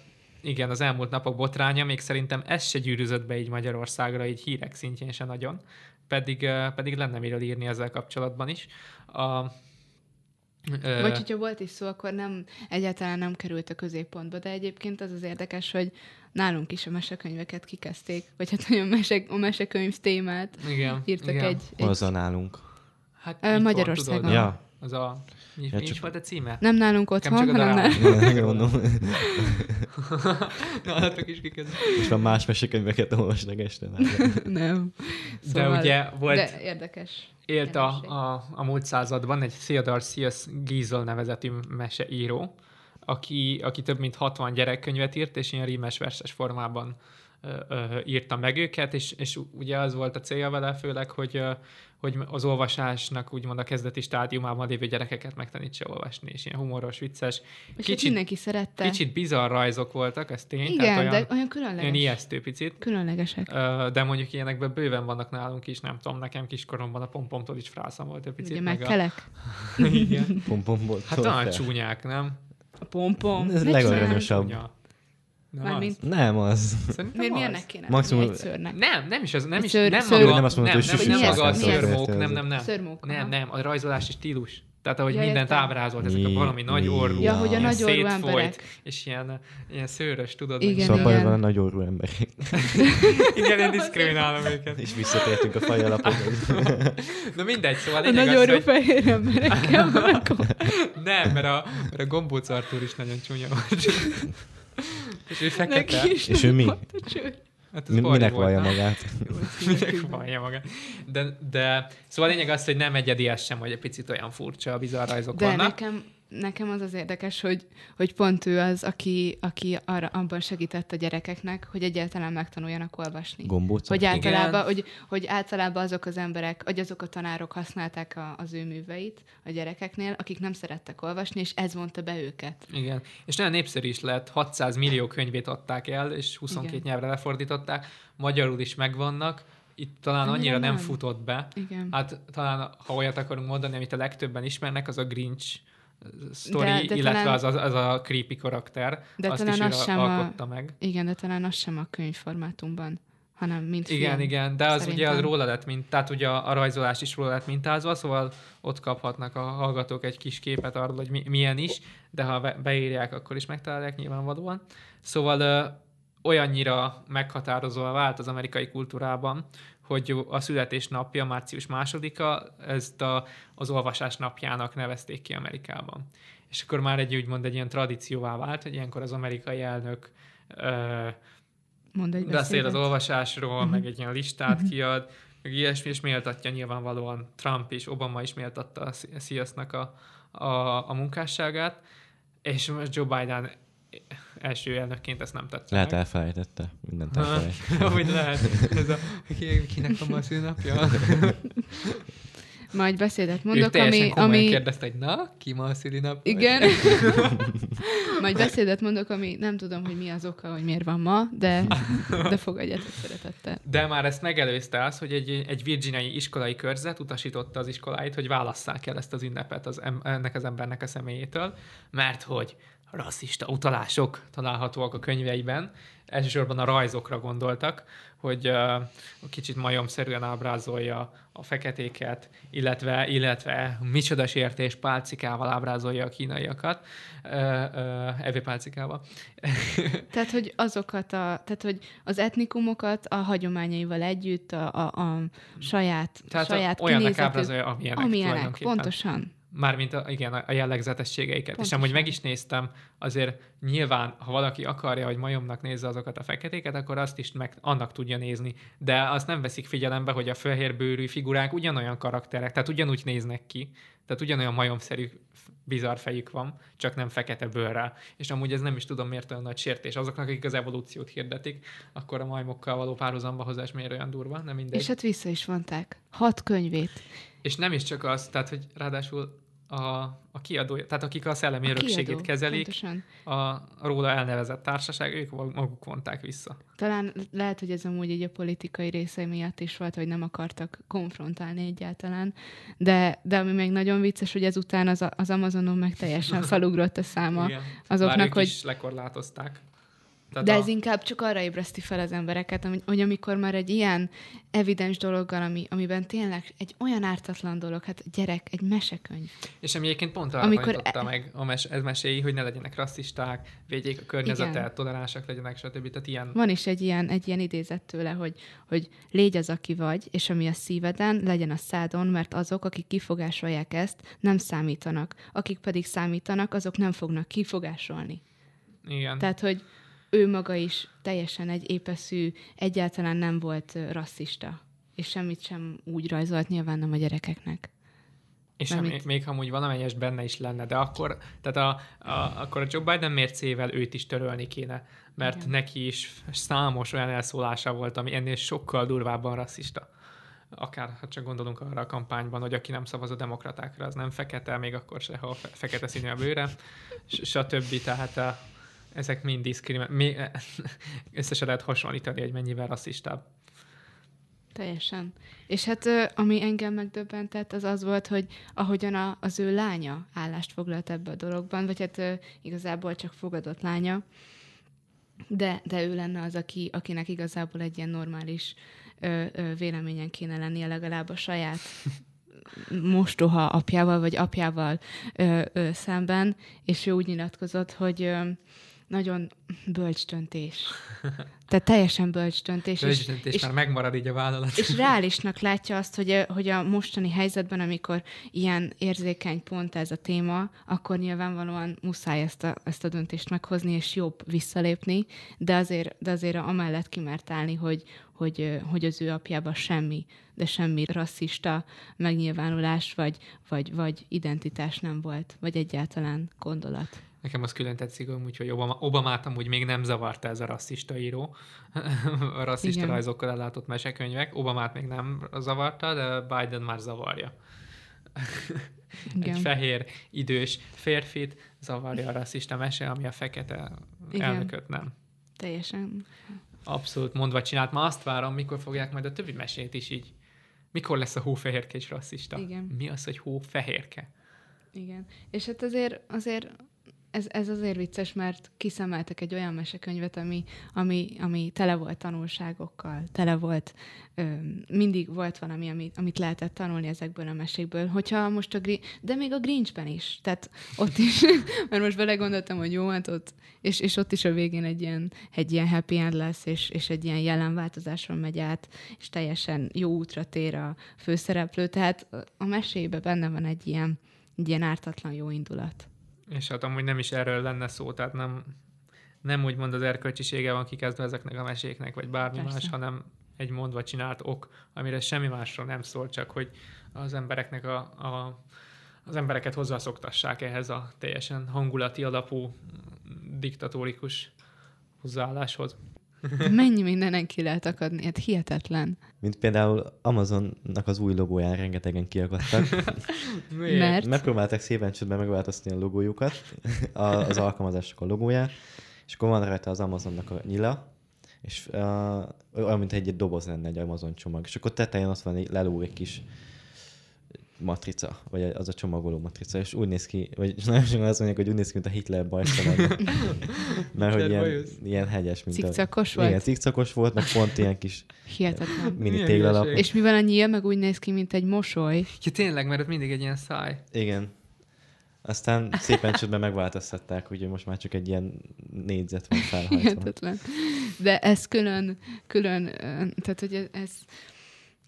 igen, az elmúlt napok botránya, még szerintem ez se gyűrűzött be így Magyarországra, így hírek szintjén se nagyon, pedig, pedig lenne miről írni ezzel kapcsolatban is. A. Vagy hogyha volt is szó, akkor nem, egyáltalán nem került a középpontba, de egyébként az az érdekes, hogy nálunk is a mesekönyveket kikezdték, vagy hát olyan mesek, a mesekönyv témát igen, írtak igen. egy... Hol az a nálunk? Hát Magyarországon. Tudod, Ja. Az a... Mi, Ja, mi csak- is volt a címe? Nem nálunk otthon, csak hanem nálunk. Megmondom. Nálatok is kikezdték. És van más mesekönyveket olvasnak este. nem. De Szóval, ugye volt, De érdekes. élt a, a, a múlt században egy Theodore Sias Giesel nevezetű meseíró, aki, aki több mint 60 gyerekkönyvet írt, és ilyen rímes verses formában ö, ö, írta meg őket, és, és ugye az volt a célja vele főleg, hogy, ö, hogy az olvasásnak úgymond a kezdeti stádiumában lévő gyerekeket megtanítsa olvasni, és ilyen humoros, vicces, És hát kicsit, mindenki szerette. kicsit bizarr rajzok voltak, ez tény, Igen, tehát olyan, de olyan olyan különleges. ijesztő picit. Különlegesek. De mondjuk ilyenekben bőven vannak nálunk is, nem tudom, nekem kiskoromban a pompomtól is frászom volt egy picit. Ugye meg meg a... kelek. Igen. Pompomból. Hát talán csúnyák, nem? A pompom. Ez. Csúnya. Nem Mármint- az? Nem az. Szerintem Miért az. milyennek kéne? Maximum- egy szőrnek? Nem, nem is az, nem is, szőr- nem szőr- maga, Nem azt nem, hogy nem, nem maga a Értem, nem, nem, nem. Szörmók, Nem, nem, a rajzolási stílus. Tehát ahogy Ja, mindent értem. ábrázolt, ezek a Mi- valami nagy orrú, Ja, hogy a nagy orrú szétfolyt, emberek. és ilyen, ilyen szőrös, tudod. Igen, Szóval igen. van a nagy orrú emberek. igen, én diszkriminálom őket. És visszatértünk a fajalapokhoz. Na mindegy, szóval A nagy orrú hogy fehér emberekkel nem, mert a, mert a gombóc Artúr is nagyon csúnya volt. És ő fekete. Neki is És ő mi? Hát ez Minek volt, vallja magát? Minek vallja magát. De, de, szóval a lényeg az, hogy nem egyedi ez sem, hogy egy picit olyan furcsa, bizarr rajzok De vannak. nekem, nekem az az érdekes, hogy, hogy pont ő az, aki, aki arra, abban segített a gyerekeknek, hogy egyáltalán megtanuljanak olvasni. Gombóc? Hogy Igen. általában, hogy, hogy általában azok az emberek, vagy azok a tanárok használták a, az ő műveit a gyerekeknél, akik nem szerettek olvasni, és ez vonta be őket. Igen. És nagyon népszerű is lett, 600 millió könyvét adták el, és 22 Igen. nyelvre lefordították, magyarul is megvannak, itt talán Annyira annyira nem, nem. futott be. Igen. Hát talán, ha olyat akarunk mondani, amit a legtöbben ismernek, az a Grinch sztori, De- de illetve talán- az, az, az a creepy karakter. De azt talán is az sem a- alkotta meg. Igen, de talán az sem a könyvformátumban, hanem mint Igen, film. igen, de az ugye szerintem. az róla lett, mint, tehát ugye a, a rajzolás is róla lett mintázva, szóval ott kaphatnak a hallgatók egy kis képet arról, hogy mi, milyen is, de ha be, beírják, akkor is megtalálják nyilvánvalóan. Szóval ö, olyannyira meghatározóan vált az amerikai kultúrában, hogy a születésnapja, március másodika, ezt a, az olvasás napjának nevezték ki Amerikában. És akkor már egy úgymond egy ilyen tradícióvá vált, hogy ilyenkor az amerikai elnök ö, Mond egy beszél beszédet. az olvasásról, Mhm. uh-huh. meg egy ilyen listát uh-huh. kiad, meg ilyesmi, és méltatja nyilvánvalóan Trump és Obama is méltatta a Sziasznak a, a, a munkásságát, és most Joe Biden első elnökként ezt nem tette Lehet meg. elfelejtette. Mindent Ha, elfelejtett. Hogy lehet. Ez a, ki, kinek van ma a szülinapja? Majd beszédet Ő mondok, teljesen ami... ami... kérdezte, hogy na, ki ma a szülinapja? Igen. Majd beszédet mondok, ami nem tudom, hogy mi az oka, hogy miért van ma, de, de fogadjátok szeretettel. De már ezt megelőzte az, hogy egy, egy virginiai iskolai körzet utasította az iskoláit, hogy válasszák el ezt az ünnepet az, em- ennek az embernek a személyétől, mert hogy rasszista utalások találhatóak a könyveiben, elsősorban a rajzokra gondoltak, hogy uh, kicsit majomszerűen ábrázolja a feketéket, illetve, illetve micsoda sértés pálcikával ábrázolja a kínaiakat, uh, uh, evőpálcikával. Tehát, hogy azokat a, tehát, hogy az etnikumokat a hagyományaival együtt, a, a, a saját, Tehát saját olyannak kinézetük- ábrázolja, amilyenek, amilyenek, pontosan. Mármint a, igen, a jellegzetességeiket. És Pontosan. amúgy meg is néztem, azért nyilván, ha valaki akarja, hogy majomnak nézze azokat a feketéket, akkor azt is meg annak tudja nézni. De azt nem veszik figyelembe, hogy a fehérbőrű figurák ugyanolyan karakterek, tehát ugyanúgy néznek ki, tehát ugyanolyan majomszerű bizarr fejük van, csak nem fekete bőrrel. És amúgy ez nem is tudom miért olyan nagy sértés. Azoknak, akik az evolúciót hirdetik, akkor a majmokkal való párhuzamba hozás miért olyan durva, nem mindegy. És hát vissza is vonták. Hat könyvét. És nem is csak az, tehát, hogy ráadásul a, a kiadója, tehát akik a szellemi A örökségét kiadó, kezelik, Pontosan. a, róla elnevezett társaság, ők maguk vonták vissza. Talán lehet, hogy ez amúgy így a politikai része miatt is volt, hogy nem akartak konfrontálni egyáltalán, de, de ami még nagyon vicces, hogy ezután az, az Amazonon meg teljesen felugrott a száma Igen. Bár azoknak, ők hogy is lekorlátozták. Tehát De a, ez inkább csak arra ébreszti fel az embereket, hogy amikor már egy ilyen evidens dologgal, ami, amiben tényleg egy olyan ártatlan dolog, hát gyerek, egy mesekönyv. És ami egyébként pont arra Amikor e- meg a mes- ez meséi, hogy ne legyenek rasszisták, védjék a környezetet, Igen. toleránsak legyenek, stb. Tehát ilyen Van is egy ilyen, egy ilyen idézet tőle, hogy, hogy légy az, aki vagy, és ami a szíveden, legyen a szádon, mert azok, akik kifogásolják ezt, nem számítanak. Akik pedig számítanak, azok nem fognak kifogásolni. Igen. Tehát, hogy ő maga is teljesen egy épeszű, egyáltalán nem volt rasszista. És semmit sem úgy rajzolt, nyilván nem a gyerekeknek. És Mármint- még, még ha amúgy valamelyes benne is lenne, de akkor, tehát a, a, akkor a Joe Biden mércével őt is törölni kéne, mert Igen. Neki is számos olyan elszólása volt, ami ennél sokkal durvábban rasszista. Akár, ha csak gondolunk arra a kampányban, hogy aki nem szavaz a demokratákra, az nem fekete, még akkor se, ha fe- fekete színű a bőre, stb. Tehát a, ezek mind diszkrimin... mi- Össze se lehet hasonlítani, hogy mennyivel rasszistább. Teljesen. És hát ami engem megdöbbentett, az az volt, hogy ahogyan a, az ő lánya állást foglalt ebbe a dologban, vagy hát igazából csak fogadott lánya, de, de ő lenne az, aki, akinek igazából egy ilyen normális ö, ö, véleményen kéne lennie legalább a saját mostoha apjával, vagy apjával ö, ö, szemben, és ő úgy nyilatkozott, hogy ö, nagyon bölcs döntés. Tehát teljesen bölcs döntés. és- És, és, már megmarad így a vállalat. és reálisnak látja azt, hogy a, hogy a mostani helyzetben, amikor ilyen érzékeny pont ez a téma, akkor nyilvánvalóan muszáj ezt a, ezt a döntést meghozni, és jobb visszalépni, de azért, de azért amellett kimert állni, hogy, hogy, hogy az ő apjában semmi, de semmi rasszista megnyilvánulás, vagy, vagy, vagy identitás nem volt, vagy egyáltalán gondolat. Nekem az külön tetszik, hogy Obama, Obamát amúgy még nem zavarta ez a rasszista író, a rasszista Igen. rajzokkal ellátott mesekönyvek. Obamát még nem zavarta, de Biden már zavarja. Igen. Egy fehér, idős férfit zavarja a rasszista mese, ami a fekete Igen. elnököt nem. Teljesen. Abszolút mondva csinált. Ma azt várom, mikor fogják majd a többi mesét is így. Mikor lesz a hófehérke is rasszista? Igen. Mi az, hogy hófehérke? Igen. És hát azért, azért ez, ez azért vicces, mert kiszemeltek egy olyan mesekönyvet, ami, ami, ami tele volt tanulságokkal, tele volt, ö, mindig volt valami, amit, amit lehetett tanulni ezekből a mesékből. Hogyha most a Grinch, de még a Grinchben is, tehát ott is, mert most belegondoltam, hogy jó, hát ott, és, és ott is a végén egy ilyen, egy ilyen happy end lesz, és, és egy ilyen jelenváltozáson megy át, és teljesen jó útra tér a főszereplő, tehát a mesébe benne van egy ilyen, egy ilyen ártatlan jó indulat. És hát amúgy nem is erről lenne szó, tehát nem, nem úgy mond az erkölcsisége van kikezdve ezeknek a meséknek, vagy bármi Persze. más, hanem egy mondva csinált ok, amire semmi másról nem szól, csak hogy az embereknek a, a az embereket hozzászoktassák ehhez a teljesen hangulati alapú, diktatórikus hozzáálláshoz. Mennyi mindenen ki lehet akadni, hát hihetetlen. Mint például Amazonnak az új logóján rengetegen kiakadtak. Mert Megpróbálták szépen csődben megváltoztatni a logójukat, a- az alkalmazások a logóját, és akkor van rajta az Amazonnak a nyila, és uh, olyan, mint egy, egy doboz lenne egy Amazon csomag. És akkor tetején ott van egy lelóg egy kis matrica, vagy az a csomagoló matrica, és úgy néz ki, vagy nagyon sokan azt mondják, hogy úgy néz ki, mint a Hitler bajsza lenne. Mert hogy ilyen, ilyen hegyes, mint Cikcakos a... Igen, volt? cikcakos volt, meg pont ilyen kis Hihetetlen. mini téglalap. És mivel a nyíl meg úgy néz ki, mint egy mosoly. Ja, tényleg, mert ott mindig egy ilyen száj. Igen. Aztán szépen csődben megváltoztatták, úgyhogy most már csak egy ilyen négyzet van felhajtva. Hihetetlen. De ez külön, külön, tehát hogy ez, ez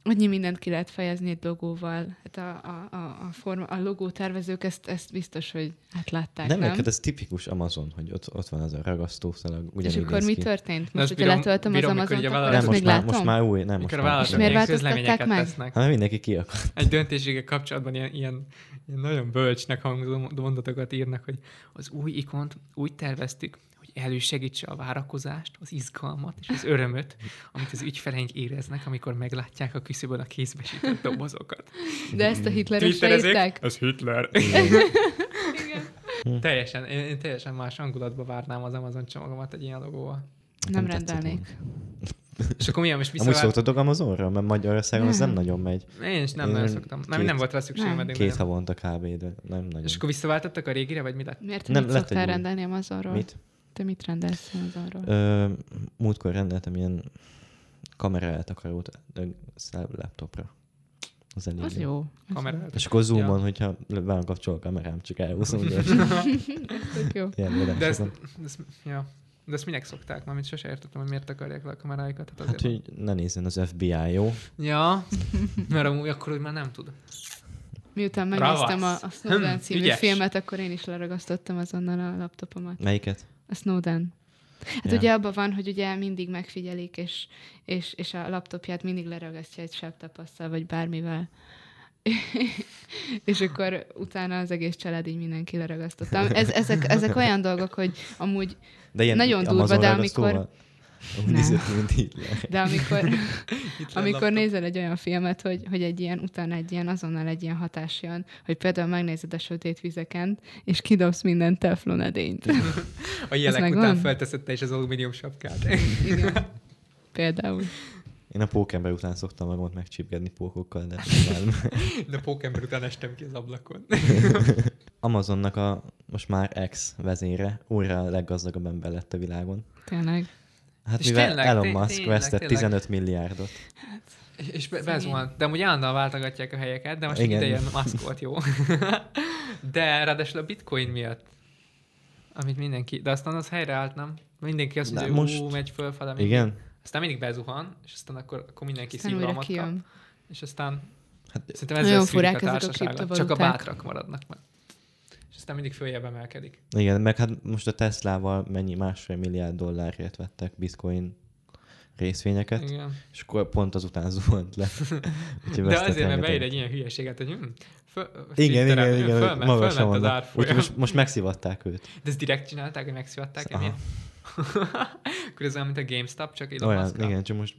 annyi mindent ki lehet fejezni egy logóval. Hát a, a, a, a, forma, a logó tervezők ezt, ezt biztos, hogy átlátták, Nem, nem? neked ez tipikus Amazon, hogy ott, ott van az a ragasztószalag, És akkor mi ki. történt? azt Most, hogyha bírom- letöltöm az bírom, Amazon-t, akkor azt Nem, most már, most már új, nem, most Mikor a már. És miért változtatták közleményeket meg? tesznek. Hanem mindenki kiakadt. egy döntésséggel kapcsolatban ilyen, ilyen, ilyen nagyon bölcsnek hangzó mondatokat írnak, hogy az új ikont úgy terveztük, elősegítse a várakozást, az izgalmat és az örömöt, amit az ügyfeleink éreznek, amikor meglátják a küszöbön a kézbesített dobozokat. De ezt a Twitterezik? írták? Ez Hitler. teljesen, én, én teljesen más hangulatba várnám az Amazon csomagomat egy ilyen logóval. Nem tetszett rendelnék. És akkor milyen most Amúgy visszavált? szoktatok Amazonra? Mert Magyarországon az nem Nem. nagyon megy. Én is nem Én nagyon szoktam. Nem, két- nem volt rá szükségem Nem. Két nagyon. havonta kb. de nem nagyon. És akkor visszaváltottak a régire, vagy mi lett? Miért Nem, mit lett szoktál rendelni Amazonról? Mit? Te mit rendelsz Amazonról? Ö, múltkor rendeltem ilyen kamera eltakarót laptopra. Az elég Az jó. Kamerát. És akkor zoomon, Ja. hogyha van a kamerám, csak elhúzom. Jó. Tök jó. ilyen De ezt, ezt, ja. De ezt minek szokták? Mármint sose értettem, hogy miért akarják le a kameráikat. Hát, Hát, hogy ne nézzen az FBI, jó? Ja, mert amúgy akkor úgy már nem tud. Miután megnéztem a, Ravasz. a Snowden Hm, című ügyes. filmet, akkor én is leragasztottam azonnal a laptopomat. Melyiket? A Snowden. Hát ja. ugye abban van, hogy ugye mindig megfigyelik, és, és, és a laptopját mindig leragasztja egy sebtapasszal, vagy bármivel. és akkor utána az egész család így mindenki leragasztottam. Ez, ezek, ezek olyan dolgok, hogy amúgy, De ilyen Nagyon durva, de amikor- Úgy Nem. nézett, mint Hitler. de amikor, amikor nézel egy olyan filmet, hogy, hogy egy ilyen, utána egy ilyen, azonnal egy ilyen hatás jön, hogy például megnézed a sötét vizeken, és kidobsz minden teflon edényt. A jelek után felteszed te is az alumínium sapkát. Igen. Például. Én a pókember után szoktam magamat megcsípkedni pókokkal, de nem. De pókember után estem ki az ablakon. Amazonnak a most már ex vezére újra a leggazdagabb ember lett a világon. Tényleg. Hát És mivel tényleg, Elon Musk tényleg, vesztett tényleg. 15 milliárdot. És- És be. De amúgy állandóan váltogatják a helyeket, de most Igen. Ideje Musk volt jó. de ráadásul a bitcoin miatt, amit mindenki, de aztán az helyreállt, nem? Mindenki azt mondja, hogy most- most... megy fölfele. Igen? Aztán mindig bezuhan, és aztán akkor, akkor mindenki szívrohamot kap. És aztán Hát, szerintem ezzel furák a ezek a. Csak a bátrak maradnak meg. És aztán mindig följebb emelkedik. igen, meg hát most a Teslával mennyi másfél milliárd dollárért vettek bitcoin részvényeket, Igen. és akkor pont azután zuhant le. De azért, mert beír egy ilyen hülyeséget, hogy hm, föl, Igen, igen, Twitteren igen, fölment, maga fölment az árfolyam. Most, most megszivatták őt. De ezt direkt csinálták, hogy megszivatták Aha. Akkor ez olyan, mint a GameStop, csak Elon Olyan, Musk-kal. igen, csak most...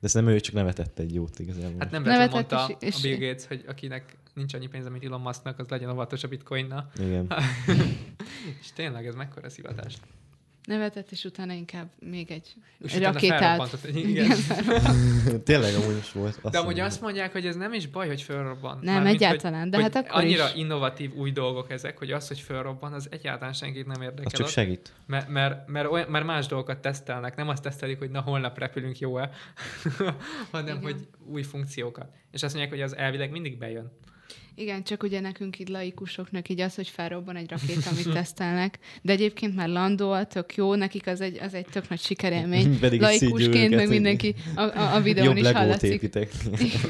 De szerintem ő csak nevetett egy jót igazából. Hát nem Nevetett mondta és- a és- Bill Gates, hogy akinek nincs annyi pénze, mint Elon Musknak, az legyen óvatos a bitcoinnal. Igen. És tényleg ez mekkora szivatás. Nevetett, és utána inkább még egy, És egy rakétát. felrobbantott. Igen. Tényleg amúgy is volt. De amúgy mondom. azt mondják, hogy ez nem is baj, hogy felrobban. Nem, Mármint, egyáltalán, hogy, de hát akkor annyira is. innovatív új dolgok ezek, hogy az, hogy felrobban, az egyáltalán senkit nem Az érdekel. csak Az- segít. Mert, mert, mert, olyan, mert más dolgokat tesztelnek, nem azt tesztelik, hogy na holnap repülünk jó-e, hanem Igen. hogy új funkciókat. És azt mondják, hogy az elvileg mindig bejön. Igen, csak ugye nekünk így laikusoknak így az, hogy felrobban egy rakéta, amit tesztelnek, de egyébként már landol, tök jó, nekik az egy, az egy tök nagy sikerélmény. Pedig Laikusként, meg mindenki a, a, a videón Jobb is hallatszik. építek.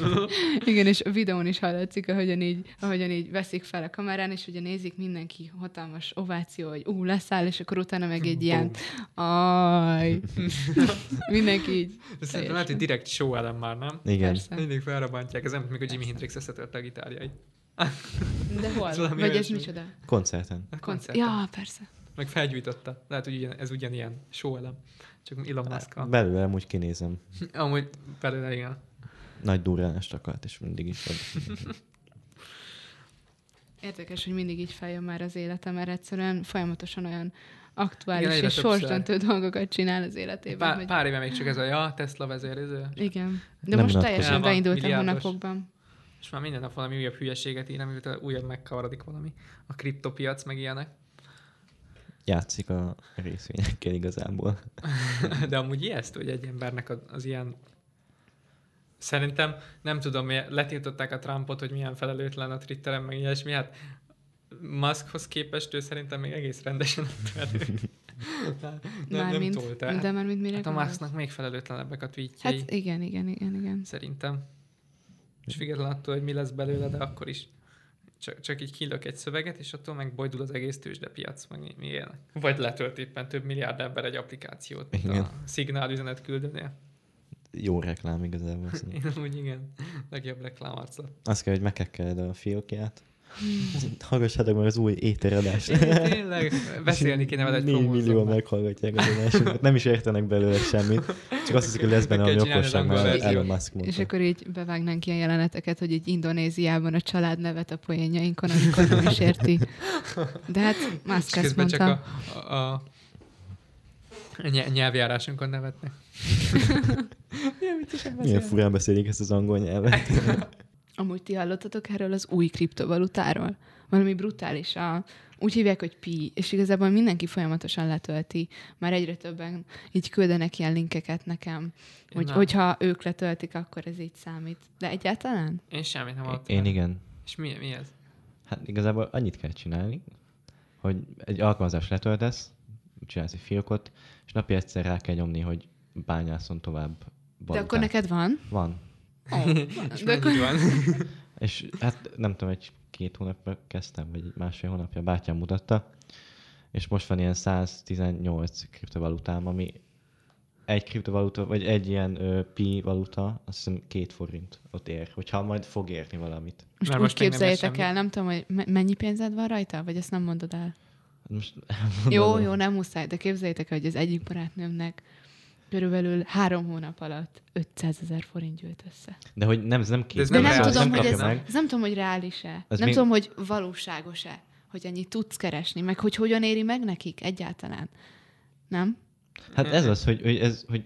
Igen, és a videón is hallatszik, ahogyan így, ahogyan így veszik fel a kamerán, és ugye nézik mindenki hatalmas ováció, hogy ú, leszáll, és akkor utána meg egy ilyen, aj, mindenki így. De szerintem lehet, hogy direkt show elem már, nem? Igen. Persze. Mindig felrobbantják, ez nem, mikor Jimi Hendrix összetörte a gitárjait. De hol? Ez Vagy ez micsoda? Koncerten. A Konc- koncerten. ja, persze. Meg felgyújtotta. Lehet, hogy ugyan, ez ugyanilyen show elem. Csak Elon musk Belőle amúgy kinézem. Amúgy belőle igen. Nagy durránást akart, és mindig is ad. Érdekes, hogy mindig így feljön már az életem, mert egyszerűen folyamatosan olyan aktuális Igen, és sorsdöntő dolgokat csinál az életében. Pár, hogy... pár éve még csak ez a ja, Tesla vezérező. Igen. De Nem most teljesen El van, beindult a milliárdos. hónapokban. És már minden nap valami újabb hülyeséget ír, amivel újabb megkavarodik valami. A kriptopiac, meg ilyenek. Játszik a részvényekkel igazából. De amúgy ijesztő, hogy egy embernek az, az ilyen... Szerintem, nem tudom, letiltották a Trumpot, hogy milyen felelőtlen a Twitteren, meg ilyesmi. Hát Muskhoz képest ő szerintem még egész rendesen ott elő. nem, nem, nem tolt el. de már mint mire Hát a? Musknak még felelőtlenebbek a tweetjei, Hát igen, igen, igen, igen. szerintem. És függetlenül attól, hogy mi lesz belőle, de akkor is csak, csak így kilök egy szöveget, és attól meg bojdul az egész tőzsdepiac, meg mi, mi ilyenek. Vagy letölt éppen több milliárd ember egy applikációt, mint Igen. a szignál üzenet küldőnél. Jó reklám igazából. Én úgy igen, legjobb reklámarcot. Azt kell, hogy meghekkeled a fiókját, Hallgassátok meg az új éteradást. Tényleg, beszélni kéne vele egy 4 promózóban. millió meghallgatják az adásunkat. Nem is értenek belőle semmit. Csak azt hiszik, hogy lesz benne valami okosság, az mert Elon Musk És mondta. akkor így bevágnánk ilyen jeleneteket, hogy egy Indonéziában a család nevet a poénjainkon, amikor nem is érti. De hát És Musk ezt közben csak mondta. a, a, a ny- nyelvjárásunkon nevetnek. Milyen furán beszélik ezt az angol nyelvet. Amúgy ti hallottatok erről az új kriptovalutáról? Valami brutális. A, úgy hívják, hogy pi, és igazából mindenki folyamatosan letölti. Már egyre többen így küldenek ilyen linkeket nekem, hogy, nem. hogyha ők letöltik, akkor ez így számít. De egyáltalán? Én semmit nem hallottam. Én igen. És mi, mi ez? Hát igazából annyit kell csinálni, hogy egy alkalmazást letöltesz, csinálsz egy fiókot, és napi egyszer rá kell nyomni, hogy bányászon tovább De valutát. akkor neked van? Van. Oh, És de akkor... van? És hát nem tudom, egy két hónapja kezdtem, vagy egy másfél hónapja bátyám mutatta, és most van ilyen 118 kriptovalutám, ami egy kriptovaluta, vagy egy ilyen ö, pi valuta, azt hiszem két forint ott ér, hogyha majd fog érni valamit. Most Már úgy most nem képzeljétek ér el, nem tudom, hogy me- mennyi pénzed van rajta, vagy ezt nem mondod el? Most Jó, mondom, jó, nem muszáj, de képzeljétek el, hogy az egyik barátnőmnek körülbelül három hónap alatt 500 ezer forint gyűlt össze. De hogy nem, ez nem ez De Nem nem, reális, tudom, nem hogy ez, ez nem tudom, hogy reális-e. Ez nem még- tudom, hogy valóságos-e, hogy ennyit tudsz keresni, meg hogy hogyan éri meg nekik egyáltalán. Nem? Hát ez az, hogy, hogy, ez, hogy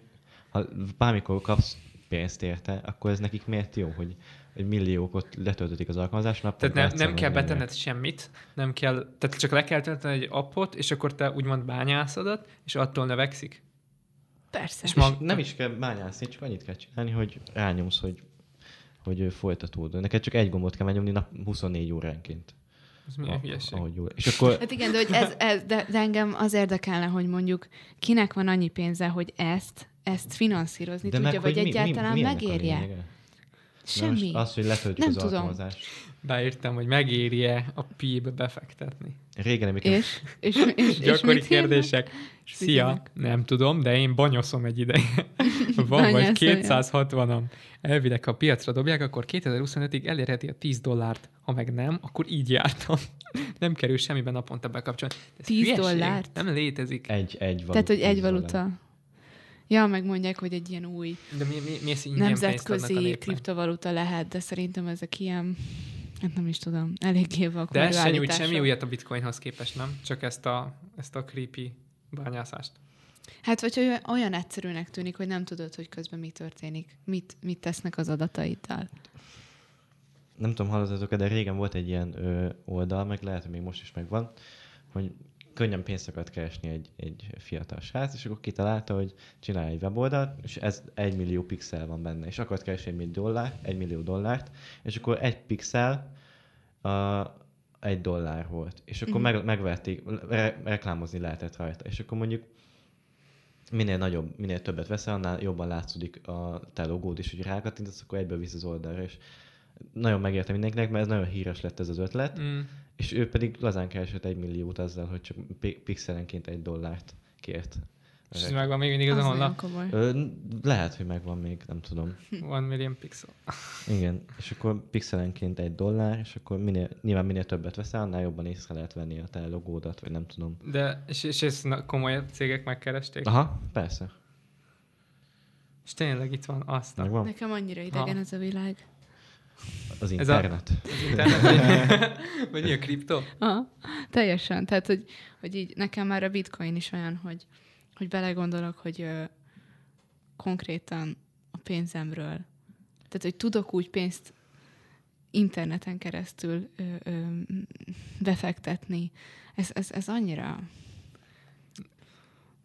ha bármikor kapsz pénzt érte, akkor ez nekik miért jó, hogy, hogy milliókot letöltötik az alkalmazás nap. Tehát nem, nem kell betenned semmit, nem kell, tehát csak le kell tölteni egy appot, és akkor te úgymond bányászodat, és attól növekszik. Persze. És És mag- nem is kell bányászni, csak annyit kell csinálni, hogy rányomsz, hogy, hogy folytatódó. Neked csak egy gombot kell megnyomni nap 24 óránként. Ez milyen hülyeség. Ahogy jól. És akkor Hát igen, de, hogy ez, ez, de, de engem az érdekelne, hogy mondjuk kinek van annyi pénze, hogy ezt, ezt finanszírozni de tudja, meg, vagy hogy mi- mi- egyáltalán mi megérje. Semmi. Az, hogy letöltjük Nem az tudom. alkalmazást. Beírtam, hogy megéri-e a pi-be befektetni. Régen, amikor És, és, és, és Gyakori írnak? kérdések. mit Szia, nem tudom, de én banyoszom egy ideje. Van vagy Bányászolja. 260-am. Elvileg, ha a piacra dobják, akkor 2025-ig elérheti a 10 dollárt. Ha meg nem, akkor így jártam. Nem kerül semmiben naponta bekapcsolni. Ez 10 hülyeség. dollárt? Nem létezik. egy, egy valuta. Tehát, hogy egy dollár. valuta. Ja, megmondják, hogy egy ilyen új De mi, mi, mi nemzetközi kriptovaluta lehet, de szerintem ezek ilyen, hát nem is tudom, eléggé De vakarú ez se nyújt semmi újat a bitcoinhoz képest, nem? Csak ezt a, ezt a creepy bányászást. Hát, vagy hogy olyan egyszerűnek tűnik, hogy nem tudod, hogy közben mi történik, mit, mit tesznek az adataiddal. nem tudom, hallottatok de régen volt egy ilyen ö, oldal, meg lehet, hogy még most is megvan, hogy könnyen pénzt akart keresni egy, egy fiatal srác, és akkor kitalálta, hogy csinálj egy weboldalt, és ez egy millió pixel van benne, és akart keresni egy millió, dollár, egy millió dollárt, és akkor egy pixel uh, egy dollár volt, és akkor Mhm. meg, megvették, re, reklámozni lehetett rajta, és akkor mondjuk minél nagyobb, minél többet veszel, annál jobban látszódik a te logód is, hogy rákattintasz, akkor egyből visz az oldalra, és nagyon megérte mindenkinek, mert ez nagyon híres lett ez az ötlet, Mm. és ő pedig lazán keresett egy milliót azzal, hogy csak pi- pixelenként egy dollárt kért. És ez megvan még mindig az, Az a honlap. lehet, hogy megvan még, nem tudom. One million pixel. Igen, és akkor pixelenként egy dollár, és akkor minél, nyilván minél többet veszel, annál jobban észre lehet venni a te logódat, vagy nem tudom. De, és, és ezt na- komoly cégek megkeresték. Aha, persze. És tényleg itt van azt. A, Megvan. Nekem annyira idegen Ha. ez a világ. Az Ez a- internet. az internet, vagy, vagy mi a kripto? Aha, teljesen. Tehát, hogy, hogy így nekem már a bitcoin is olyan, hogy, hogy belegondolok, hogy ö, konkrétan a pénzemről, tehát, hogy tudok úgy pénzt interneten keresztül ö, ö, befektetni. Ez, ez, ez annyira...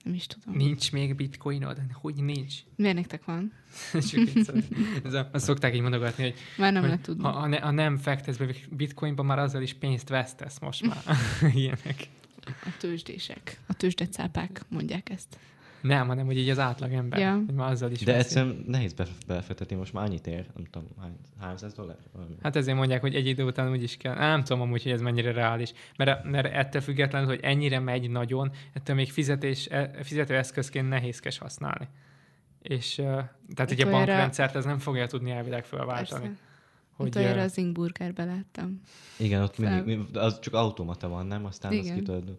Nem is tudom. Nincs még bitcoinod? Hogy nincs? Miért nektek van? Csak. Ez a, azt szokták így mondogatni, hogy, Már nem hogy tudni. ha, ha, ne, ha nem fektetsz be bitcoinba, már azzal is pénzt vesztesz most már. Ilyenek. A tőzsdések, a tőzsdecápák mondják ezt. Nem, hanem hogy így az átlag ember. Ja. Hogy már azzal is De egyszerűen nehéz bef- befektetni, most már annyit ér, nem tudom, hány, 300 dollár? Valami. Hát ezért mondják, hogy egy idő után úgy is kell. Nem tudom amúgy, hogy ez mennyire reális. Mert, mert ettől függetlenül, hogy ennyire megy nagyon, ettől még fizetés, e- fizetőeszközként nehézkes használni. És tehát ugye a Utoljára- bankrendszert ez nem fogja tudni elvileg felváltani. Persze. Hogy Utoljára az Ingburgerbe láttam. Igen, ott Fel- mindig, mi- az csak automata van, nem? Aztán azt Igen. ki tudod...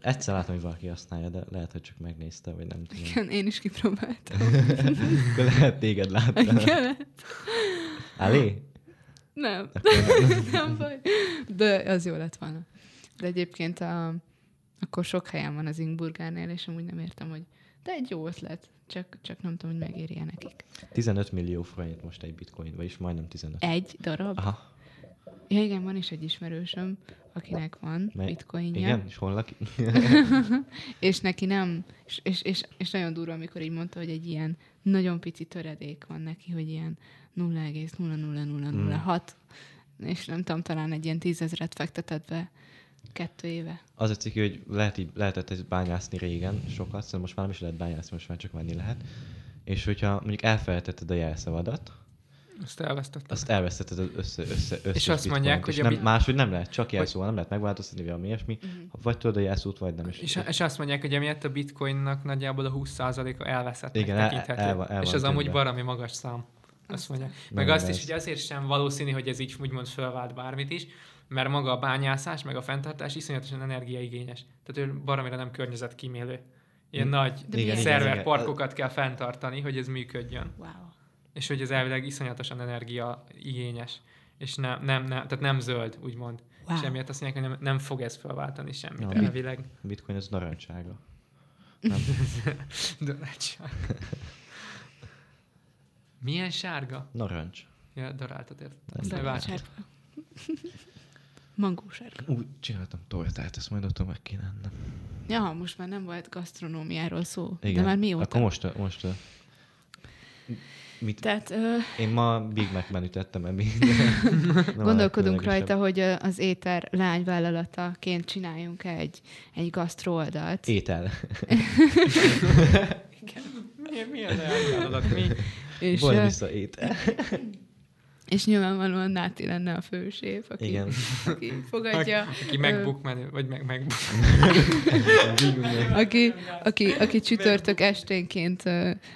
Egyszer látom, hogy valaki használja, de lehet, hogy csak megnézte, vagy nem tudom. Igen, én is kipróbáltam. Akkor lehet téged látni. Igen. Állé? Nem, nem. nem baj. De az jó lett volna. De egyébként a, akkor sok helyen van az Ingburgernél, és amúgy nem értem, hogy de egy jó ötlet, csak, csak nem tudom, hogy megéri nekik. 15 millió forint most egy bitcoin, vagyis majdnem 15. Egy darab? Aha, Ja, igen, van is egy ismerősöm, akinek van Mely- bitcoinja. igen, és hol laki? És neki nem, és, és, és, és nagyon durva, amikor így mondta, hogy egy ilyen nagyon pici töredék van neki, hogy ilyen 0,00006, és nem tudom, talán egy ilyen tízezret fektetett be kettő éve. Az a cikk, hogy lehet így, lehetett ezt bányászni régen sokat, szóval most már nem is lehet bányászni, most már csak venni lehet. És hogyha mondjuk elfelejtetted a jelszavadat, Azt elvesztettem. azt elvesztetted az össze, össze, össze És azt mondják, hogy a nem, bit- máshogy nem lehet, csak jelszóval nem lehet megváltoztatni, vagy valami ilyesmi. Mhm. Vagy tudod a jelszót, vagy nem. És, És, és azt mondják, hogy emiatt a bitcoinnak nagyjából a 20%-a elveszett Igen, el- el el és az amúgy valami magas szám. Azt mondják. Meg Nagyon azt is, hogy azért sem valószínű, hogy ez így úgymond fölvált bármit is, mert maga a bányászás, meg a fenntartás iszonyatosan energiaigényes. Tehát ő baromira nem környezetkímélő. Ilyen Mm. nagy milyen- szerverparkokat kell fenntartani, hogy ez működjön. Wow. És hogy ez elvileg iszonyatosan energiaigényes. És nem, nem, nem, tehát nem zöld, úgymond. Wow. És emiatt azt mondják, hogy nem, nem fog ez felváltani semmit Ja. elvileg. a bitcoin az narancsága. Darátság. Milyen sárga? Narancs. Ja, daráltat ért. Nem Azt De ne sárga. Mangó sárga. Úgy csináltam tortát, ezt majd otthon meg kéne ennem. Ja, most már nem volt gasztronómiáról szó. Igen. De már mióta? Akkor most, most mit, Tehát ö, én ma Big Mac menüt ettem gondolkodunk rajta, hogy az éter lányvállalataként csináljunk egy, egy gasztró oldalt. Étel. Mi, mi az elvállalat? Mi? És, Vagy ö, vissza étel. és nyilvánvalóan Náti lenne a főséf, aki, Igen. aki fogadja. Aki MacBook menő, vagy meg Mac. Aki, aki, aki csütörtök esténként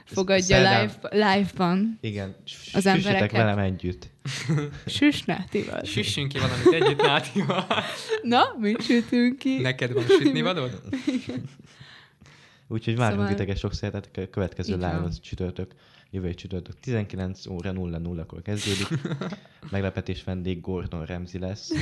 fogadja live, live-ban. Igen. Az embereket. velem együtt. Süss Nátival. Süssünk ki valamit együtt, Nátival. Na, mit sütünk ki? Neked van sütni valód? Úgyhogy várunk Szóval- titeket sok szeretettel. A következő live az csütörtök. Jövő csütörtök 19 óra 00-kor kezdődik. Meglepetés vendég Gordon Ramsay lesz.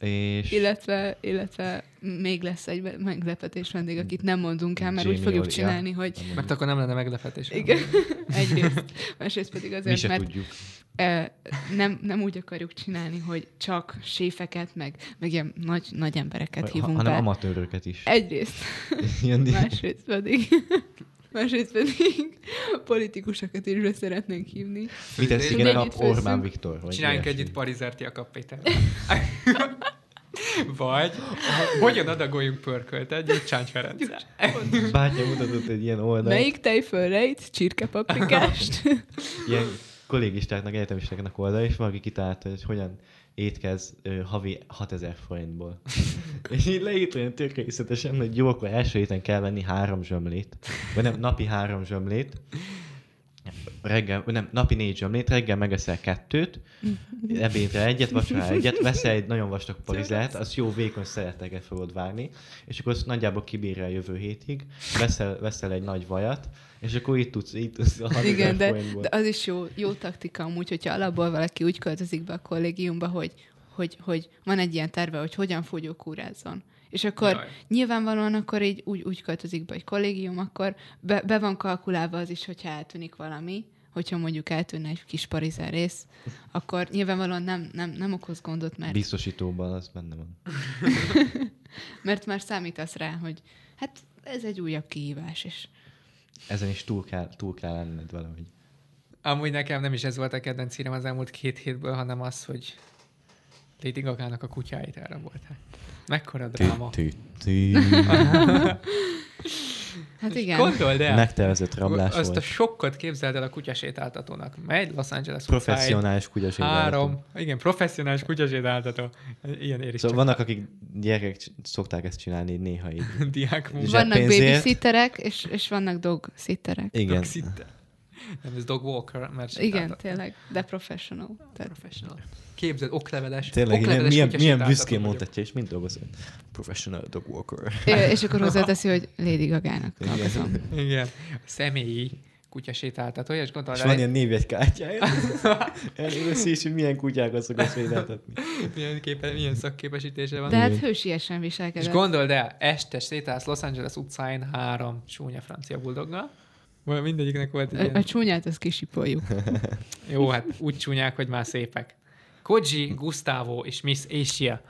És Illetve, illetve még lesz egy meglepetés vendég, akit nem mondunk el, mert úgy Jamie fogjuk Oli- csinálni, ja, hogy Mert akkor nem lenne meglepetés. igen, egyrészt, másrészt pedig Mi azért, se mert tudjuk. ö, nem, nem úgy akarjuk csinálni, hogy csak séfeket, meg, meg ilyen nagy, nagy embereket Ha, hívunk hanem be. amatőröket is. Egyrészt, másrészt pedig, másrészt pedig politikusokat is be szeretnénk hívni. mit tesz igen főzzünk. Orbán Viktor? Vagy Csináljunk ilyesmi. együtt Parizerti a Péter. Vagy hogyan adagoljunk pörköltet Gyurcsány Ferenccel. Bátya mutatott egy ilyen oldalt. Melyik tejföl rejt csirkepaprikást? ilyen kollégistáknak, egyetemistáknak oldal, és valaki kitalálta, hogy hogyan étkez ö, havi 6000 forintból. és így leírt olyan tök részletesen, hogy jó, akkor első héten kell venni három zsömlét, vagy nem, napi három zsömlét, reggel, nem, napi négy zsömlét, reggel megeszel kettőt, ebédre egyet, vacsorára egyet, veszel egy nagyon vastag parizert, az jó vékony szereteket fogod várni, és akkor azt nagyjából kibírja a jövő hétig, veszel, veszel egy nagy vajat, és akkor így tudsz, így tudsz a 6000 Igen, de, de az is jó, jó taktika amúgy, hogyha alapból valaki úgy költözik be a kollégiumba, hogy, hogy, hogy van egy ilyen terve, hogy hogyan fogyókúrázzon. És akkor Jaj. Jaj. nyilvánvalóan akkor így úgy, úgy költözik be egy kollégium, akkor be, be van kalkulálva az is, hogyha eltűnik valami, hogyha mondjuk eltűnne egy kis parizer rész, akkor nyilvánvalóan nem, nem, nem okoz gondot, mert, Biztosítóban az benne van. mert már számítasz rá, hogy hát ez egy újabb kihívás, és Ezen is túl kell, túl kell lenned valahogy. Amúgy nekem nem is ez volt a kedvenc hírem az elmúlt két hétből, hanem az, hogy Lady Gaga-nak a kutyáit elrabolták. Mekkora dráma. Hát igen. Gondold el, Megtervezett rablás azt a volt. sokkot képzeld el a kutyasétáltatónak. Megy Los Angeles Professzionális utcáin, kutyaségállatom. Három, igen, professzionális kutyasétáltató. Ilyen érik Szóval vannak, akik gyerekek szokták ezt csinálni néha így. diák Vannak babysitterek, és, és vannak dog sitterek. Igen. Szinte. Nem, ez dog walker, mert Igen, sétáltatnak. tényleg, de professional. Tehát Professional. Képzeld, okleveles. Tényleg, milyen, okleveles milyen, milyen büszkén mondhatja, és mind dolgozik. Professional dog walker. Ö, és akkor hozzáteszi, hogy Lady Gagának hallgatom. Igen. Személyi kutyasétáltató, és gondolod, És van ilyen névjegykártyája. Először is, hogy milyen kutyákat szokott sétáltatni. milyen, képe, milyen szakképesítése van. De hát Igen. hősiesen És viselkedett. gondold el, este sétálsz Los Angeles utcáin három csúnya francia buldoggal. Mindegyiknek volt egy A, a ilyen... csúnyát azt kisipoljuk. Jó, hát úgy csúnyák, hogy már szépek. Koji, Gustavo és Miss Asia.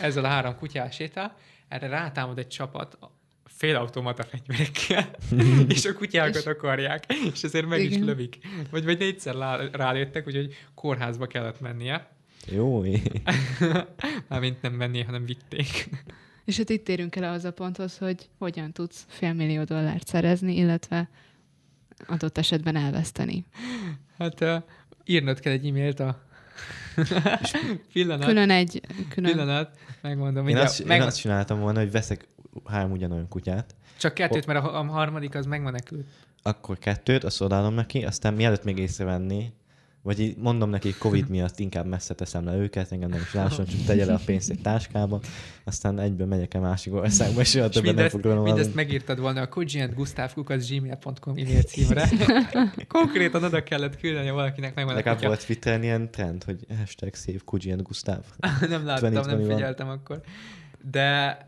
Ezzel a három kutyás sétál. Erre rátámad egy csapat félautomata fegyverekkel, és a kutyákat És- akarják, és ezért meg is Igen. lövik. Vagy, vagy négyszer lá- rálőttek, úgyhogy kórházba kellett mennie. Jó. Mármint nem mennie, hanem vitték. És hát itt érünk el ahhoz a ponthoz, hogy hogyan tudsz félmillió dollárt szerezni, illetve adott esetben elveszteni. Hát uh, írnod kell egy e-mailt a pillanat, Külön egy, külön... pillanat, megmondom. Én azt, én meg, azt csináltam volna, hogy veszek három ugyanolyan kutyát, Csak kettőt, mert a, a harmadik az megmenekült. akkor kettőt, azt odaadom neki, aztán mielőtt még észrevenné, vagy mondom neki, Covid miatt inkább messze teszem le őket, engem nem is lásson, csak tegye le a pénzt egy táskába, aztán egyből megyek a másik országba, és soha többet nem mindezt, fog róla mindezt megírtad volna a kujiandgustavkukas.gmail.com e-mail címre. Konkrétan oda kellett küldeni valakinek meg Legalább volt Twitteren ilyen trend, hogy hashtag save and Gustav. Nem láttam, 2020 nem figyeltem akkor. De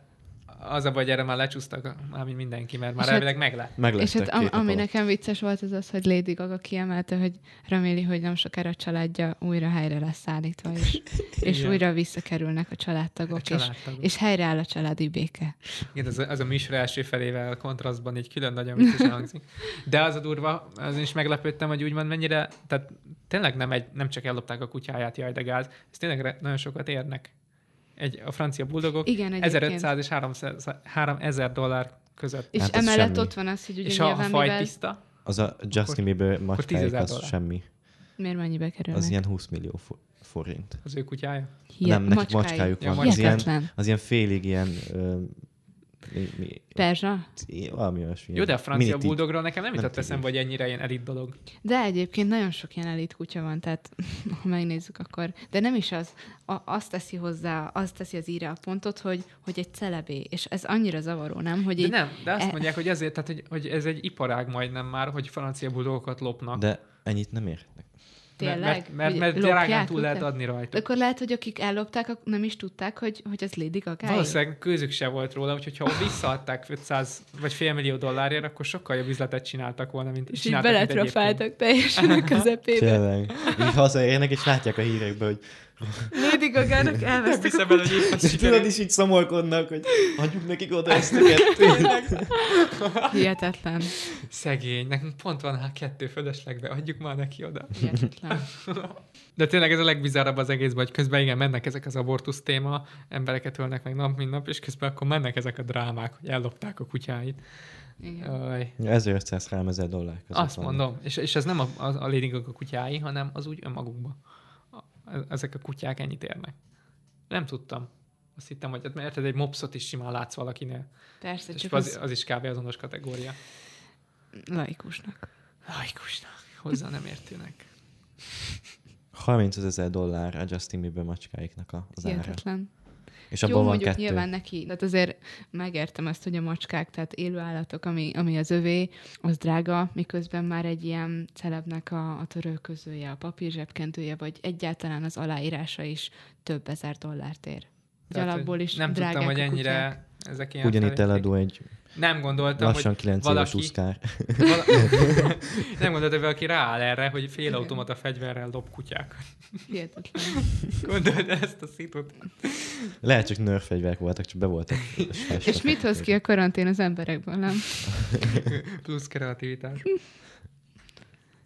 az a baj, erre már lecsúsztak, már mint mindenki, mert már És hát- elvileg meg lett. Meg És hát am, ami alatt. nekem vicces volt, az az, hogy Lady Gaga kiemelte, hogy reméli, hogy nem sokára a családja újra helyre lesz szállítva, és, és Igen. újra visszakerülnek a családtagok, A és, családtagok. és helyreáll a családi béke. Igen, az a, az a műsor első felével kontrasztban így külön nagyon viccesen hangzik. De az a durva, azon is meglepődtem, hogy úgymond mennyire, tehát tényleg nem, egy, nem csak ellopták a kutyáját, jaj, de gáz, ez tényleg re- nagyon sokat érnek. Egy, a francia buldogok Igen, egyébként. 1500 és 300, 3000 dollár között. És Hát emellett semmi. ott van az, hogy ugye és ha a nyilván faj mivel... tiszta, Az a Justin Bieber macskáik 10 000 az dollár. semmi. Miért mennyibe kerülnek? Az ilyen 20 millió fo- forint. az ő kutyája. Hihet- nem, nekik macskájuk Ja, van. Az ilyen, az ilyen félig ilyen... Ö, mi, mi, Perzsa? valami olyasmi. Jó, de a francia Mini tig. buldogról nekem nem jutott eszembe, hogy ennyire ilyen elit dolog. De egyébként nagyon sok ilyen elit kutya van, tehát ha megnézzük, akkor... De nem is az. A, azt teszi hozzá, azt teszi az íre a pontot, hogy, hogy egy celebé. És ez annyira zavaró, nem? Hogy De így, nem, de azt e- mondják, hogy ezért, tehát, hogy, hogy ez egy iparág majdnem már, hogy francia buldogokat lopnak. De ennyit nem érnek. Tényleg? Mert, mert, mert drágán túl lehet adni rajta. akkor lehet, hogy akik ellopták, nem is tudták, hogy, hogy az Lady Gaga. Valószínűleg közük se volt róla, úgyhogy ha visszaadták 500 vagy félmillió dollárért, akkor sokkal jobb üzletet csináltak volna, mint És így csináltak, mint egyébként. beletrafáltak teljesen a közepébe. Tényleg. Így hazaérnek, és látják a hírekben, hogy Lady Gaga-nak elvesztek Hiszem el, hogy épp az és tudod is így szomorkodnak, hogy adjuk nekik oda ezt a kettőt. Hihetetlen. Szegény, nekünk pont van hát kettő fölöslegbe, adjuk már neki oda. Hihetetlen. De tényleg ez a legbizarrabb az egészben, hogy közben igen, mennek ezek az abortusz téma, embereket ölnek meg nap, mint nap, és közben akkor mennek ezek a drámák, hogy ellopták a kutyáit. Igen. Aj, 1500 ezer dollár között azt van. mondom, és, és ez nem a, a, a Lady Gaga kutyái, hanem az úgy önmagukban. Ezek a kutyák ennyit érnek. Nem tudtam. Azt hittem, hogy hát, mert egy mopszot is simán látsz valakinél. Persze, És csak az, az az is kb. azonos kategória. laikusnak. Laikusnak, hozzá nem értőnek. 30 ezer dollár a Justin Bieber macskáiknak a- az ára. Hihetetlen. És Jó, abban van mondjuk kettő. nyilván neki, tehát azért megértem ezt, hogy a macskák, tehát élő állatok, ami, ami az övé, az drága, miközben már egy ilyen celebnek a, a törölközője, a papírzsebkentője, vagy egyáltalán az aláírása is több ezer dollárt ér. Tehát, alapból is Nem drágák tudtam, hogy ennyire kutyák. ezek ilyen Ugyanitt eladó egy Nem gondoltam, lassan hogy 9 éves valaki, uszkár. vala... nem gondoltam, hogy valaki rááll erre, hogy félautomata fegyverrel dob kutyákat. Hihetetlen. Gondold ezt a szitut. Lehet csak nerf fegyverek voltak, csak be voltak. És mit hoz ki a karantén az emberekből, nem? Plusz kreativitás.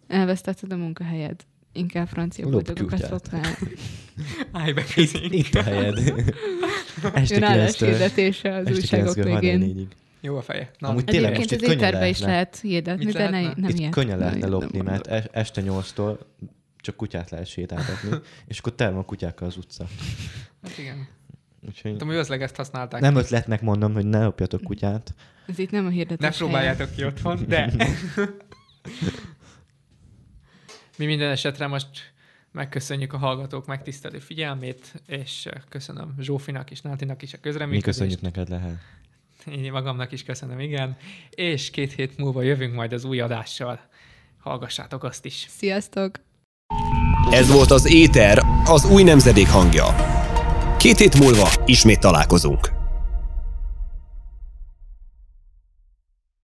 Elvesztetted a munkahelyed. Inkább francia boldogokat lopnál. Állj be közénk. Itt a helyed. Este Jön 9-től álláshirdetése az újságok 9-től végén. 34-ig. Jó a feje. Na, Amúgy tényleg Egyébként most az itt könnyen étterbe is lehetne. lehet hirdetni, Mit de ne, lehetne? nem Itt könnyen lehetne Nem lopni, mert es- este 8-tól csak kutyát lehet sétáltatni, és akkor terem a kutyákkal az utca. hát igen. Úgyhogy Tudom, hogy azt ezt használták. nem ötletnek mondom, hogy ne lopjatok kutyát. Ez itt nem a hirdetés ne próbáljátok ki otthon, de Mi minden esetre most megköszönjük a hallgatók megtisztelő figyelmét, és köszönöm Zsófinak és Nátinak is a Mi közreműködést. köszönjük neked, Lehel. Én magamnak is köszönöm, igen. És két hét múlva jövünk majd az új adással. Hallgassátok azt is. Sziasztok! Ez volt az Éter, az új nemzedék hangja. Két hét múlva ismét találkozunk.